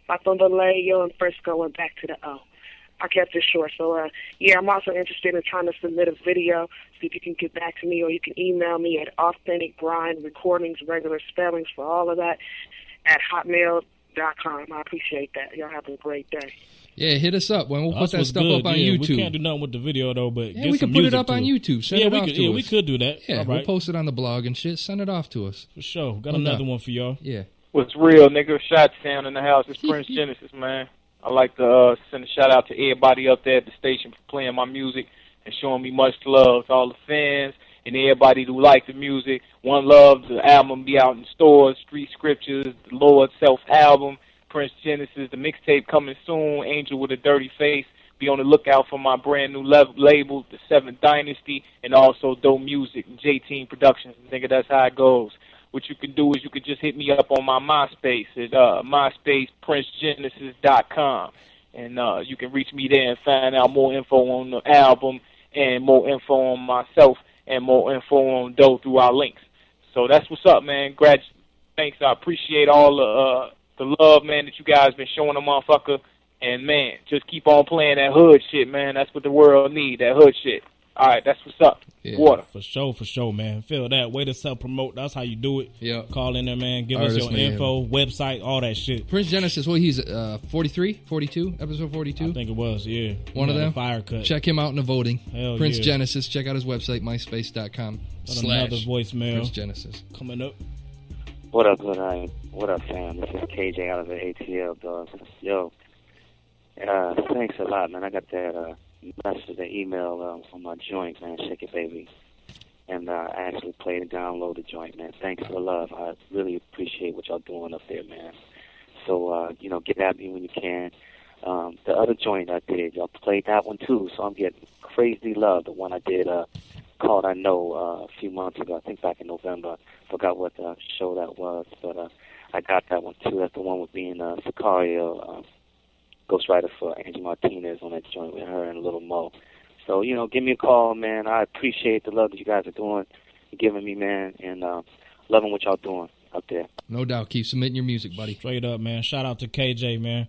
My thunder lay yo and first going back to the O. I kept it short. So uh yeah, I'm also interested in trying to submit a video. See if you can get back to me or you can email me at authentic grind recordings, regular spellings for all of that at hotmail.com. I appreciate that. Y'all have a great day. Yeah, hit us up. When we'll put That's that stuff good, up on yeah. YouTube. We can't do nothing with the video though, but Yeah, get we some can put it up to on YouTube. Send yeah, it we off could, to yeah, us. we could do that. Yeah, All we'll right. post it on the blog and shit. Send it off to us. For sure. Got No another doubt. one for y'all. Yeah. What's real, nigga? Shot sound in the house. It's Prince Genesis, man. I like to uh, send a shout out to everybody up there at the station for playing my music and showing me much love to all the fans and everybody who like the music. One love, the album be out in stores, Street Scriptures, the Lord Self album, Prince Genesis, the mixtape coming soon, Angel with a Dirty Face. Be on the lookout for my brand new lev- label, The Seventh Dynasty, and also Dope Music, and J Team Productions. Nigga, that's how it goes. What you can do is you can just hit me up on my MySpace at uh, MySpacePrinceGenesis.com. And uh, you can reach me there and find out more info on the album and more info on myself and more info on Doe through our links. So that's what's up, man. Grad- thanks. I appreciate all the uh, the love, man, that you guys been showing the motherfucker. And man, just keep on playing that hood shit, man. That's what the world need. That hood shit. All right, that's what's up. Water. For sure, for sure, man. Feel that. Way to self promote. That's how you do it. Yeah. Call in there, man. Give Artist us your man. info, website, all that shit. Prince Genesis, well, he's uh, 43, 42, episode 42. I think it was, yeah. One of Yeah, the them. fire cut. Check him out in the voting. Hell Prince yeah. Genesis. Check out his website, myspace.com. Got slash another voicemail. Prince Genesis. Coming up. What up, what up, what up, fam? This is KJ out of the ATL, dog. Yo, uh, thanks a lot, man. I got that uh, message, that email uh, on my joint, man. Shake it, baby. And uh, I actually played and downloaded the joint, man. Thanks for the love. I really appreciate what y'all doing up there, man. So, uh, you know, get at me when you can. Um, the other joint I did, y'all played that one too, so I'm getting crazy love. The one I did uh, called I Know uh, a few months ago, I think back in November. Forgot what uh, show that was, but uh, I got that one too. That's the one with being uh, Sicario, uh, ghostwriter for Angie Martinez on that joint with her and a Little Mo. So, you know, give me a call, man. I appreciate the love that you guys are doing, giving me, man, and uh, loving what y'all doing up there. No doubt. Keep submitting your music, buddy. Straight up, man. Shout out to KJ, man.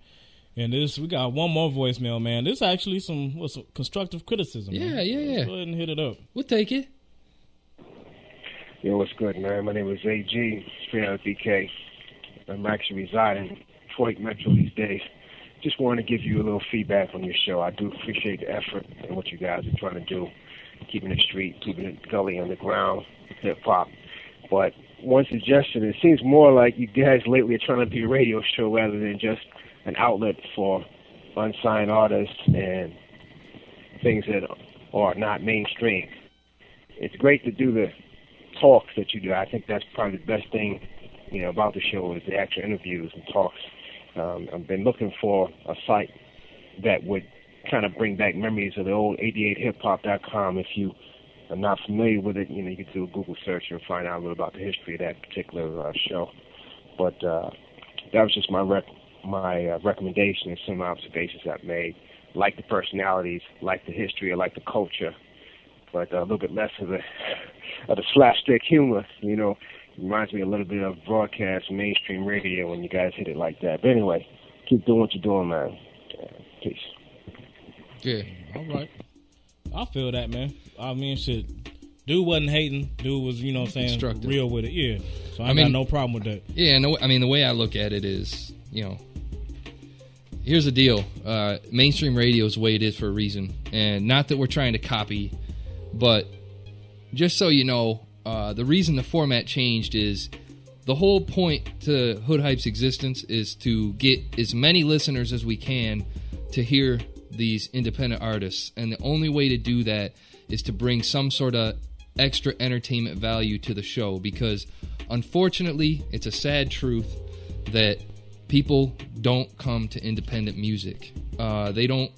And this, we got one more voicemail, man. This actually some what's some constructive criticism. Yeah, man. yeah, yeah. Let's go ahead and hit it up. We'll take it. Yo, what's good, man? My name is AG, straight out of DK. I'm actually residing in Detroit Metro these days. Just wanted to give you a little feedback on your show. I do appreciate the effort and what you guys are trying to do, keeping it street, keeping it gully underground, hip hop. But one suggestion, it seems more like you guys lately are trying to be a radio show rather than just an outlet for unsigned artists and things that are not mainstream. It's great to do the talks that you do. I think that's probably the best thing, you know, about the show is the actual interviews and talks. Um, I've been looking for a site that would kind of bring back memories of the old 88hiphop.com. If you are not familiar with it, you know, you can do a Google search and find out a little about the history of that particular uh, show. But uh, that was just my rec- my uh, recommendation and some observations I've made. Like the personalities, like the history, I like the culture, but a little bit less of the of the slapstick humor. You know, reminds me a little bit of broadcast mainstream radio when you guys hit it like that. But anyway, keep doing what you're doing, man. Peace. Yeah. All right. I feel that, man. I mean, shit. Dude wasn't hating. Dude was, you know, what I'm saying real with it. Yeah. So I, I mean- got no problem with that. Yeah, and the, I mean the way I look at it is, you know, here's the deal: uh, mainstream radio is the way it is for a reason, and not that we're trying to copy, but just so you know, uh, the reason the format changed is the whole point to Hood Hype's existence is to get as many listeners as we can to hear these independent artists, and the only way to do that is to bring some sort of extra entertainment value to the show because unfortunately it's a sad truth that people don't come to independent music. Uh, they don't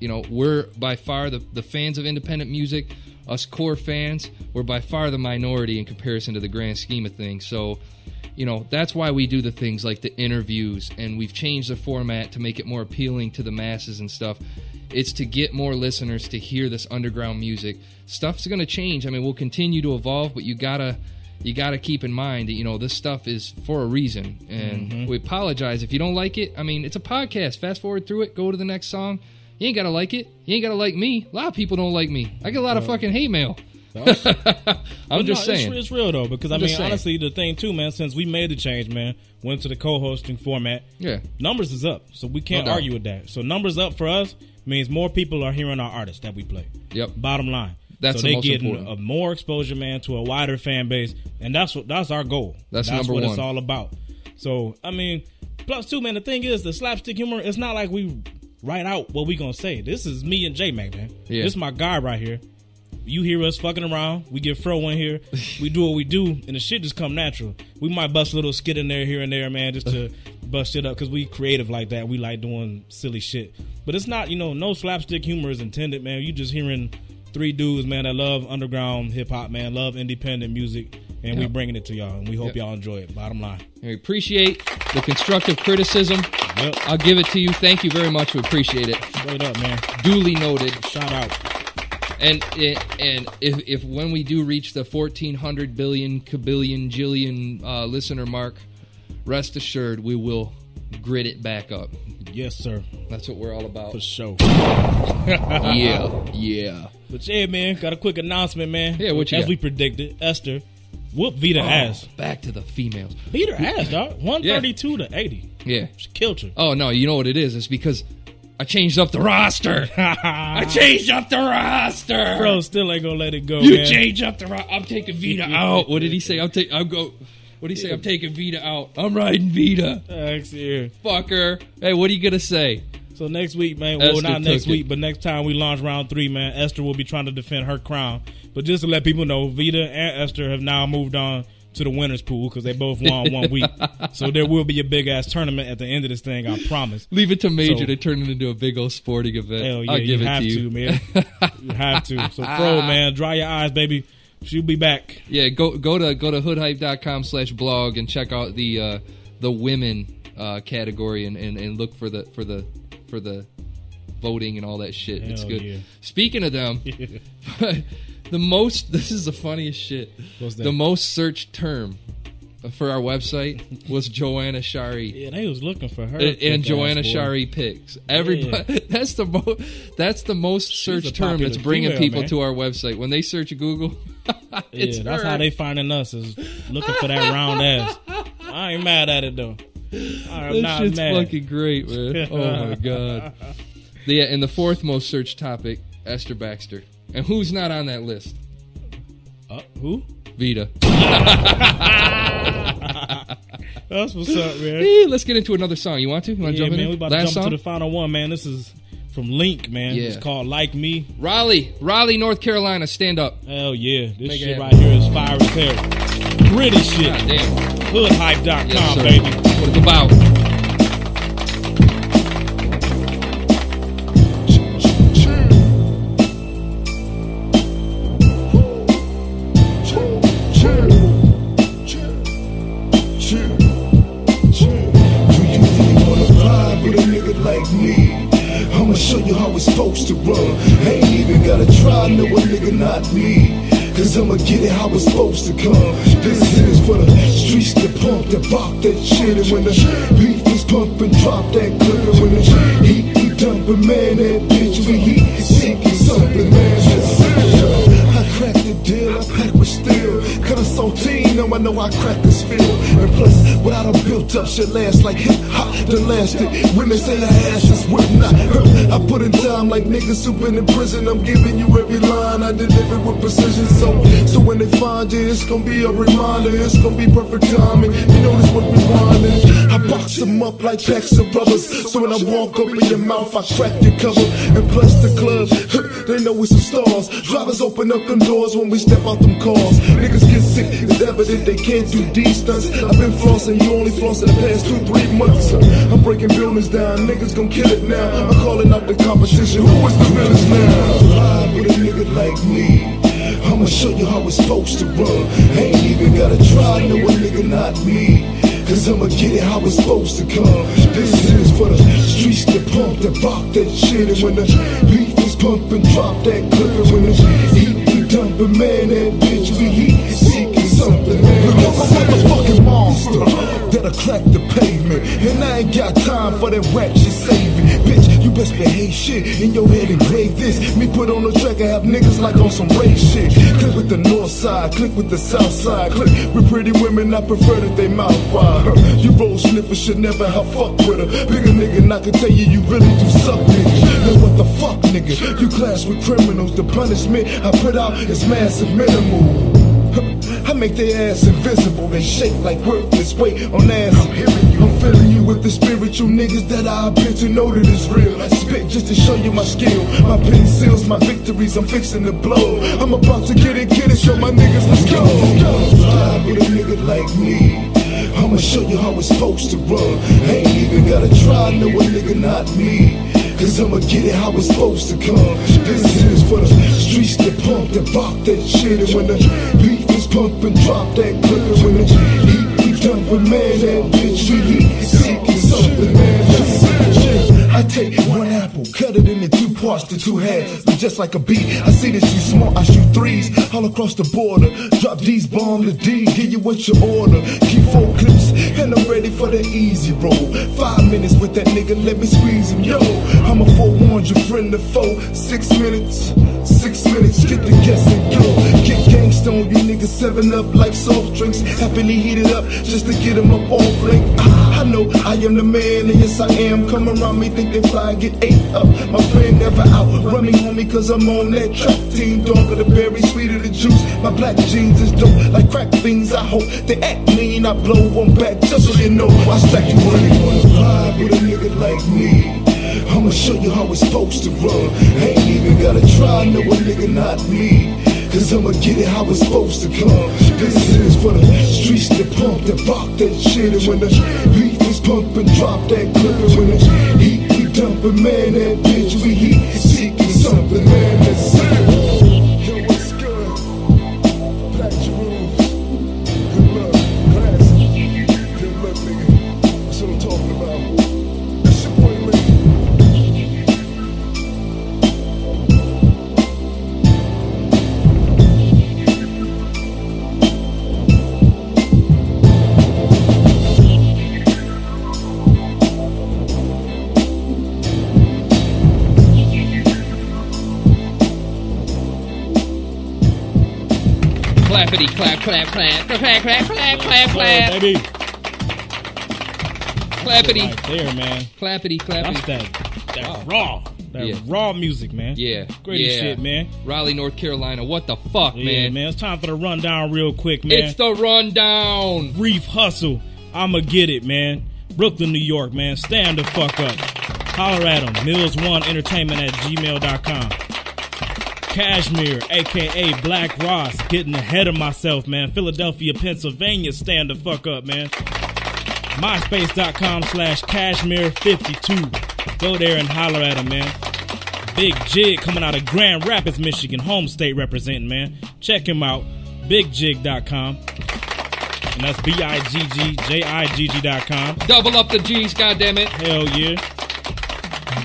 you know we're by far the, the fans of independent music us core fans we're by far the minority in comparison to the grand scheme of things. So you know that's why we do the things like the interviews and we've changed the format to make it more appealing to the masses and stuff. It's to get more listeners to hear this underground music. Stuff's going to change. I mean we'll continue to evolve but you gotta you gotta keep in mind that you know this stuff is for a reason. And Mhm. we apologize if you don't like it. I mean it's a podcast. Fast forward through it go to the next song you ain't gotta like it you ain't gotta like me a lot of people don't like me i get a lot of fucking hate mail i'm just no, it's- saying It's, real though, because I I'm mean, honestly, the thing too, man. Since we made the change, man, went to the co-hosting format. Yeah. numbers is up, so we can't No argue with that. So numbers up for us means more people are hearing our artists that we play. Yep. Bottom line. That's so the they getting important. a more exposure, man, to a wider fan base, and that's what that's our goal. That's number what it's all about. So I mean, plus two, man. The thing is, the slapstick humor. It's not like we write out what we gonna say. This is me and J Mac, man. Yeah. This is my guy right here. You hear us fucking around. We get fro in here. We do what we do, and the shit just come natural. We might bust a little skit in there here and there, man, just to bust shit up because we creative like that. We like doing silly shit, but it's not, you know, no slapstick humor is intended, man. You just hearing three dudes, man, that love underground hip hop, man, love independent music, and we Yep. bringing it to y'all, and we hope Yep. y'all enjoy it. Bottom line. we appreciate the constructive criticism. I'll give it to you. Thank you very much. We appreciate it. Straight up man. Duly noted. Shout out. And and if, if when we do reach the 1400 billion kabillion jillion uh, listener mark rest assured we will grit it back up. Yes sir. That's what we're all about. For sure. Yeah yeah But yeah, man, got a quick announcement, man. Yeah, what you As got? we predicted, Esther whoop Vida Oh, ass. back to the females Beat her ass, dog. 132 to 80. yeah She killed her. oh no you know what it is it's because i changed up the roster i changed up the roster Bro, still ain't gonna let it go, you man. change up the roster i'm taking vida out what did he say i'm taking i'm go what did he say i'm taking vida out i'm riding vida Thanks, yeah. fucker hey what are you gonna say So next week, man. Well, Esther not next took it. week, but next time we launch round three, man. Esther will be trying to defend her crown. But just to let people know, Vida and Esther have now moved on to the winners pool because they both won one week. So there will be a big ass tournament at the end of this thing. I promise. Leave it to Major So- to turn it into a big old sporting event. Hell yeah, I'll give you it have to you, man. you have to. So, Fro, man, dry your eyes, baby. She'll be back. Yeah, go go to go to hoodhype.com slash blog and check out the uh, the women uh, category and, and, and look for the for the for the voting and all that shit. it's good. yeah. Speaking of them, the most this is the funniest shit. The most searched term for our website was Joanna Shari. Yeah, they was looking for her. and, and Joanna. Shari picks. Everybody, that's the most. That's the most searched term that's bringing female, people man. to our website when they search Google. it's yeah, that's her. how they finding us is looking for that round ass. I ain't mad at it though. I'm That shit's mad. fucking great, man. Oh my god. Yeah, and the fourth most searched topic, Esther Baxter. And who's not on that list? Uh, who? Vida. That's what's up, man. Hey, let's get into another song. You want to? You want to Yeah, jump in? man, we about Last to jump song? to the final one, man. This is from Link, man. Yeah. It's called Like Me. Raleigh, Raleigh, North Carolina. Stand up. Hell yeah. This Make shit right here is fire as hell. Gritty shit. God damn. Hoodhype.com, Yes, baby. Nigga like me. I'ma show you how it's supposed to run. Ain't even gotta try, no a nigga not me. Cause I'ma get it how it's supposed to come. This is for the streets to pump, to pop that shit. And when the beef is pumping, drop that clip. When the heat be dumping, man, that bitch we heat seeking something, man. Why crackers feel. And plus, what I built up shit last like hip hop done lasted. Women say her ass is whip not. I put in time like niggas who been in prison. I'm giving you every line I deliver with precision. So, so when they find you, it's gonna be a reminder. It's gonna be perfect timing. You know this what we winding. I box them up like packs of rubbers. So when I walk up in your mouth, I crack your cover. And plus the club, they know we some stars. Drivers open up them doors when we step out them cars. Niggas get sick, it's evident they can't do D stunts. I've been flossing, you only flossing the past two, three months. I'm breaking buildings down, niggas gon' kill it now. I'm calling out the competition. Who is the realest now? With a nigga like me. I'ma show you how it's supposed to run. Ain't even gotta try, no a nigga not me. Cause I'ma get it how it's supposed to come. This is for the streets to pump, to rock that shit. And when the beat is pumping, drop that clip. And when the heat be dumping, man, that bitch be heat I'm a fucking monster that'll crack the pavement. And I ain't got time for that whack shit saving. Bitch, you best behave shit in your head and grade this. Me put on the track, I have niggas like on some race shit. Click with the north side, click with the south side. Click with pretty women, I prefer that they mouth wide. You roll sniffers should never have fuck with her. Bigger nigga, and I can tell you, you really do suck, nigga. Then what the fuck, nigga? You clash with criminals. The punishment I put out is massive minimal. I make their ass invisible. They shake like worthless weight on ass. I'm hearing you. I'm filling you with the spiritual niggas that I appear to know that it's real. I spit just to show you my skill. My pen seals my victories. I'm fixing to blow. I'm about to get it, get it. Show my niggas, let's go. With a nigga like me. I'ma show you how it's supposed to run. Ain't even gotta try, no a nigga not me. Cause I'ma get it how it's supposed to come. This is for the streets that pump, that rock that shit. And when the beat is and drop that. And when the heat be dumping, man, that bitch heat seeking something, man. I take one apple, cut it into two parts to two halves. But just like a beat, I see that you smart, I shoot threes all across the border. Drop these bomb the D, give you what you order. Keep four clips, and I'm ready for the easy roll. Five minutes with that nigga, let me squeeze him, yo. I'm a forewarned your friend to foe. Six minutes, six minutes, get the guess and go. Get gangsta on you niggas, seven up like soft drinks. Happily heated up just to get him up on blink. I, know I am the man, and yes I am. Come around me, think they fly, get ate up. My friend never out. Run me, homie, cause I'm on that track team. Darker the berry, sweeter the juice. My black jeans is dope, like crack fiends. I hope they act mean. I blow one back just so you know. I stack you money. Wanna ride with a nigga like me? I'ma show you how it's supposed to run. Ain't even gotta try, no a nigga not me. Cause I'ma get it how it's supposed to come. This is for the streets to pump, to rock that shit. And when the beat is pumping, drop that clip. And when the heat be dumping, man, that bitch be heat seeking something, man. Clap clap clap clap clap clap clap. baby. Clappity. Right there, man. Clappity clappity. That's that, that raw. That Yeah. raw music, man. Yeah. Great yeah. shit, man. Raleigh, North Carolina. What the fuck, Yeah, man? man. It's time for the rundown real quick, man. It's the rundown. Reef Hustle. I'ma get it, man. Brooklyn, New York, man. Stand the fuck up. Holler at them. Mills1 Entertainment at gmail.com. Cashmere, aka Black Ross, getting ahead of myself, man. Philadelphia, Pennsylvania, stand the fuck up, man. MySpace.com slash Cashmere52. Go there and holler at him, man. Big Jig coming out of Grand Rapids, Michigan, home state representing, man. Check him out. BiggJigg.com. And that's B I G G J I G G.com. Double up the G's, goddammit. Hell yeah.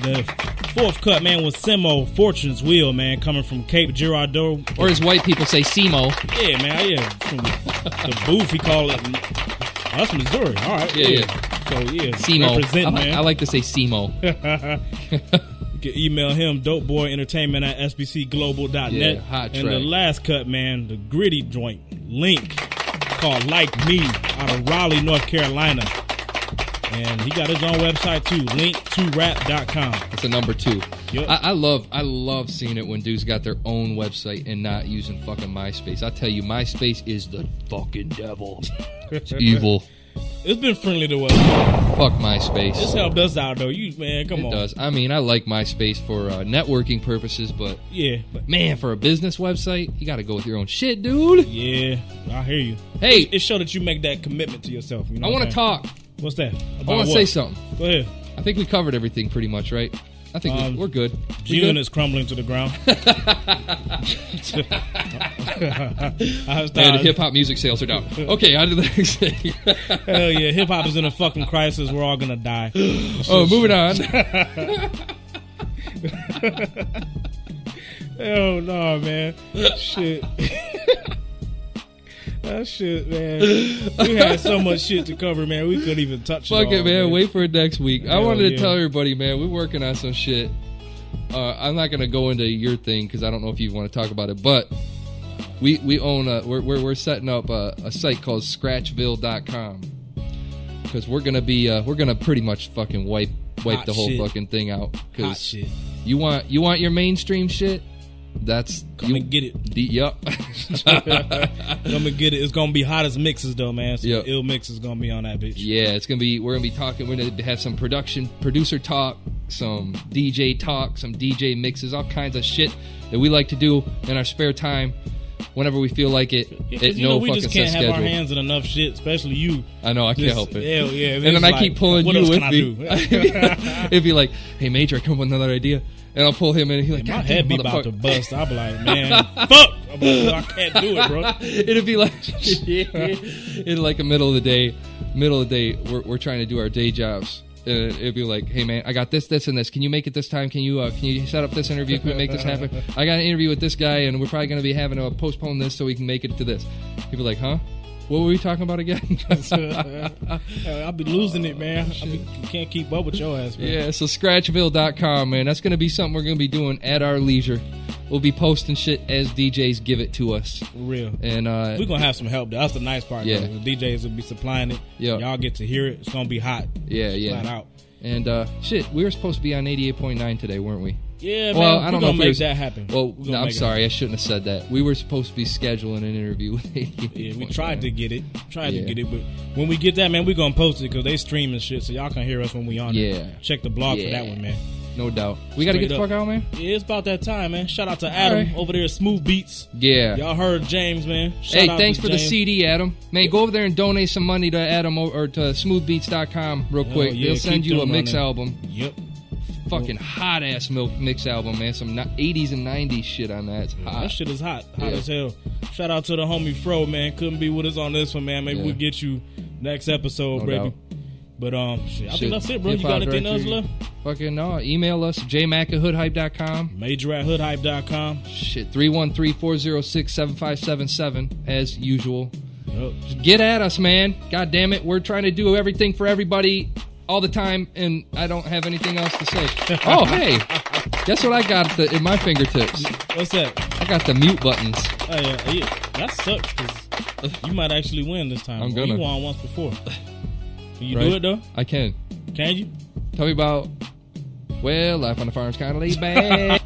The fourth cut, man, was Simo Fortune's Wheel, man, coming from Cape Girardeau. Or as white people say, Simo. Yeah, man, yeah. From the booth, he called it. Oh, that's Missouri. All right. Yeah, yeah. So, yeah. Simo. I like, man. I like to say Simo. you can email him, dopeboyentertainment at sbcglobal.net. Yeah, hot track. and the last cut, man, the gritty joint, Link, called Like Me out of Raleigh, North Carolina. And he got his own website too, link2rap.com. It's a number two. Yep. I, I love I love seeing it when dudes got their own website and not using fucking MySpace. I tell you, MySpace is the fucking devil. It's evil. It's been friendly to us. Fuck MySpace. It's helped us out though. You man, come it on. does. I mean, I like MySpace for uh, networking purposes, but Yeah, but man, for a business website, you got to go with your own shit, dude. yeah, I hear you. Hey. it, it showed that you make that commitment to yourself. You know I want to talk. What's that? I want to say something. Go ahead. I think we covered everything pretty much, right? I think Um, we, we're good. We June good? is crumbling to the ground. and hip hop music sales are down. Okay, on to the next thing. Hell yeah, hip hop is in a fucking crisis. We're all gonna die. Oh, moving on. Hell no, man. Shit. that shit, man. We had so much shit to cover, man. We couldn't even touch Fuck it, all, man. Wait for it next week. I Hell wanted to tell everybody, man, we're working on some shit. Uh, I'm not gonna go into your thing because I don't know if you want to talk about it, but we we own a we're we're, we're setting up a, a site called Scratchville.com because we're gonna be uh, we're gonna pretty much fucking wipe wipe Hot the whole shit. fucking thing out because you want you want your mainstream shit. That's Come you, and get it. D, yup. Come and get it. It's gonna be hot as mixes though, man. So Yep. ill mixes gonna be on that bitch. Yeah, it's gonna be. We're gonna be talking. We're gonna have some production, producer talk, some DJ talk, some DJ mixes, all kinds of shit that we like to do in our spare time, whenever we feel like it. Yeah, 'cause, you no know, we fucking just can't have schedule. our hands in enough shit, especially you. I know I can't Just- help it. Hell yeah, and then it's I keep pulling what you else with can I me. do? It'd be like, "Hey, Major, I come up with another idea," and I'll pull him in, and he's like, My "God head be about to bust. I'll be like, man, fuck. I'm like, I can't do it, bro. It'd be like in like the middle of the day, middle of the day, we're, we're trying to do our day jobs. And it'd be like, hey man, I got this, this, and this. Can you make it this time? Can you uh, can you set up this interview? Can we make this happen? I got an interview with this guy, and we're probably going to be having to postpone this so we can make it to this. He'd be like, huh? What were we talking about again? I'll be losing it, man. I be, can't keep up with your ass, man. Yeah, so scratchville.com, man. That's going to be something we're going to be doing at our leisure. We'll be posting shit as DJs give it to us. For real. And uh We're gonna have some help. though. That's the nice part. Yeah. though. The DJs will be supplying it. Yeah. Y'all get to hear it. It's gonna be hot. yeah, yeah. Flat out. And uh shit, we were supposed to be on 88.9 today, weren't we? Yeah, well, man. I don't know if make was- that happen. Well, no, I'm sorry, I shouldn't have said that. We were supposed to be scheduling an interview with 88. Yeah, we tried to get it. Tried Yeah. to get it, but when we get that, man, we're gonna post it because they streaming shit, so y'all can hear us when we on Yeah. it. Check the blog for that one, man. No doubt. We got to get the fuck out, man. Yeah, it's about that time, man. Shout out to Adam right. over there, at Smooth Beats. Yeah. Y'all heard James, man. Shout hey, thanks for the CD, Adam. Man, go over there and donate some money to Adam or to smoothbeats.com real Oh, quick. yeah, They'll send keep you a mix running. album. Yep. Fucking hot ass milk mix album, man. Some ni- 80s and 90s shit on that. It's hot. That shit is hot, hot Yeah. as hell. Shout out to the homie Fro, man. Couldn't be with us on this one, man. Maybe Yeah. we'll get you next episode, No baby. doubt. But um, shit, I think that's it, bro. You got anything else left? Fucking no. Email us, jmac at hoodhype.com. Major at hoodhype.com. Shit, 313-406-7577 as usual. Yep. Just get at us, man. God damn it. We're trying to do everything for everybody all the time, and I don't have anything else to say. oh, hey. Guess what I got the, in my fingertips? What's that? I got the mute buttons. Oh yeah, yeah. That sucks because you might actually win this time. I'm gonna. You won once before. Can you Right? do it though? I can. Can you? Tell me about, well, life on the farm's kind of laid back.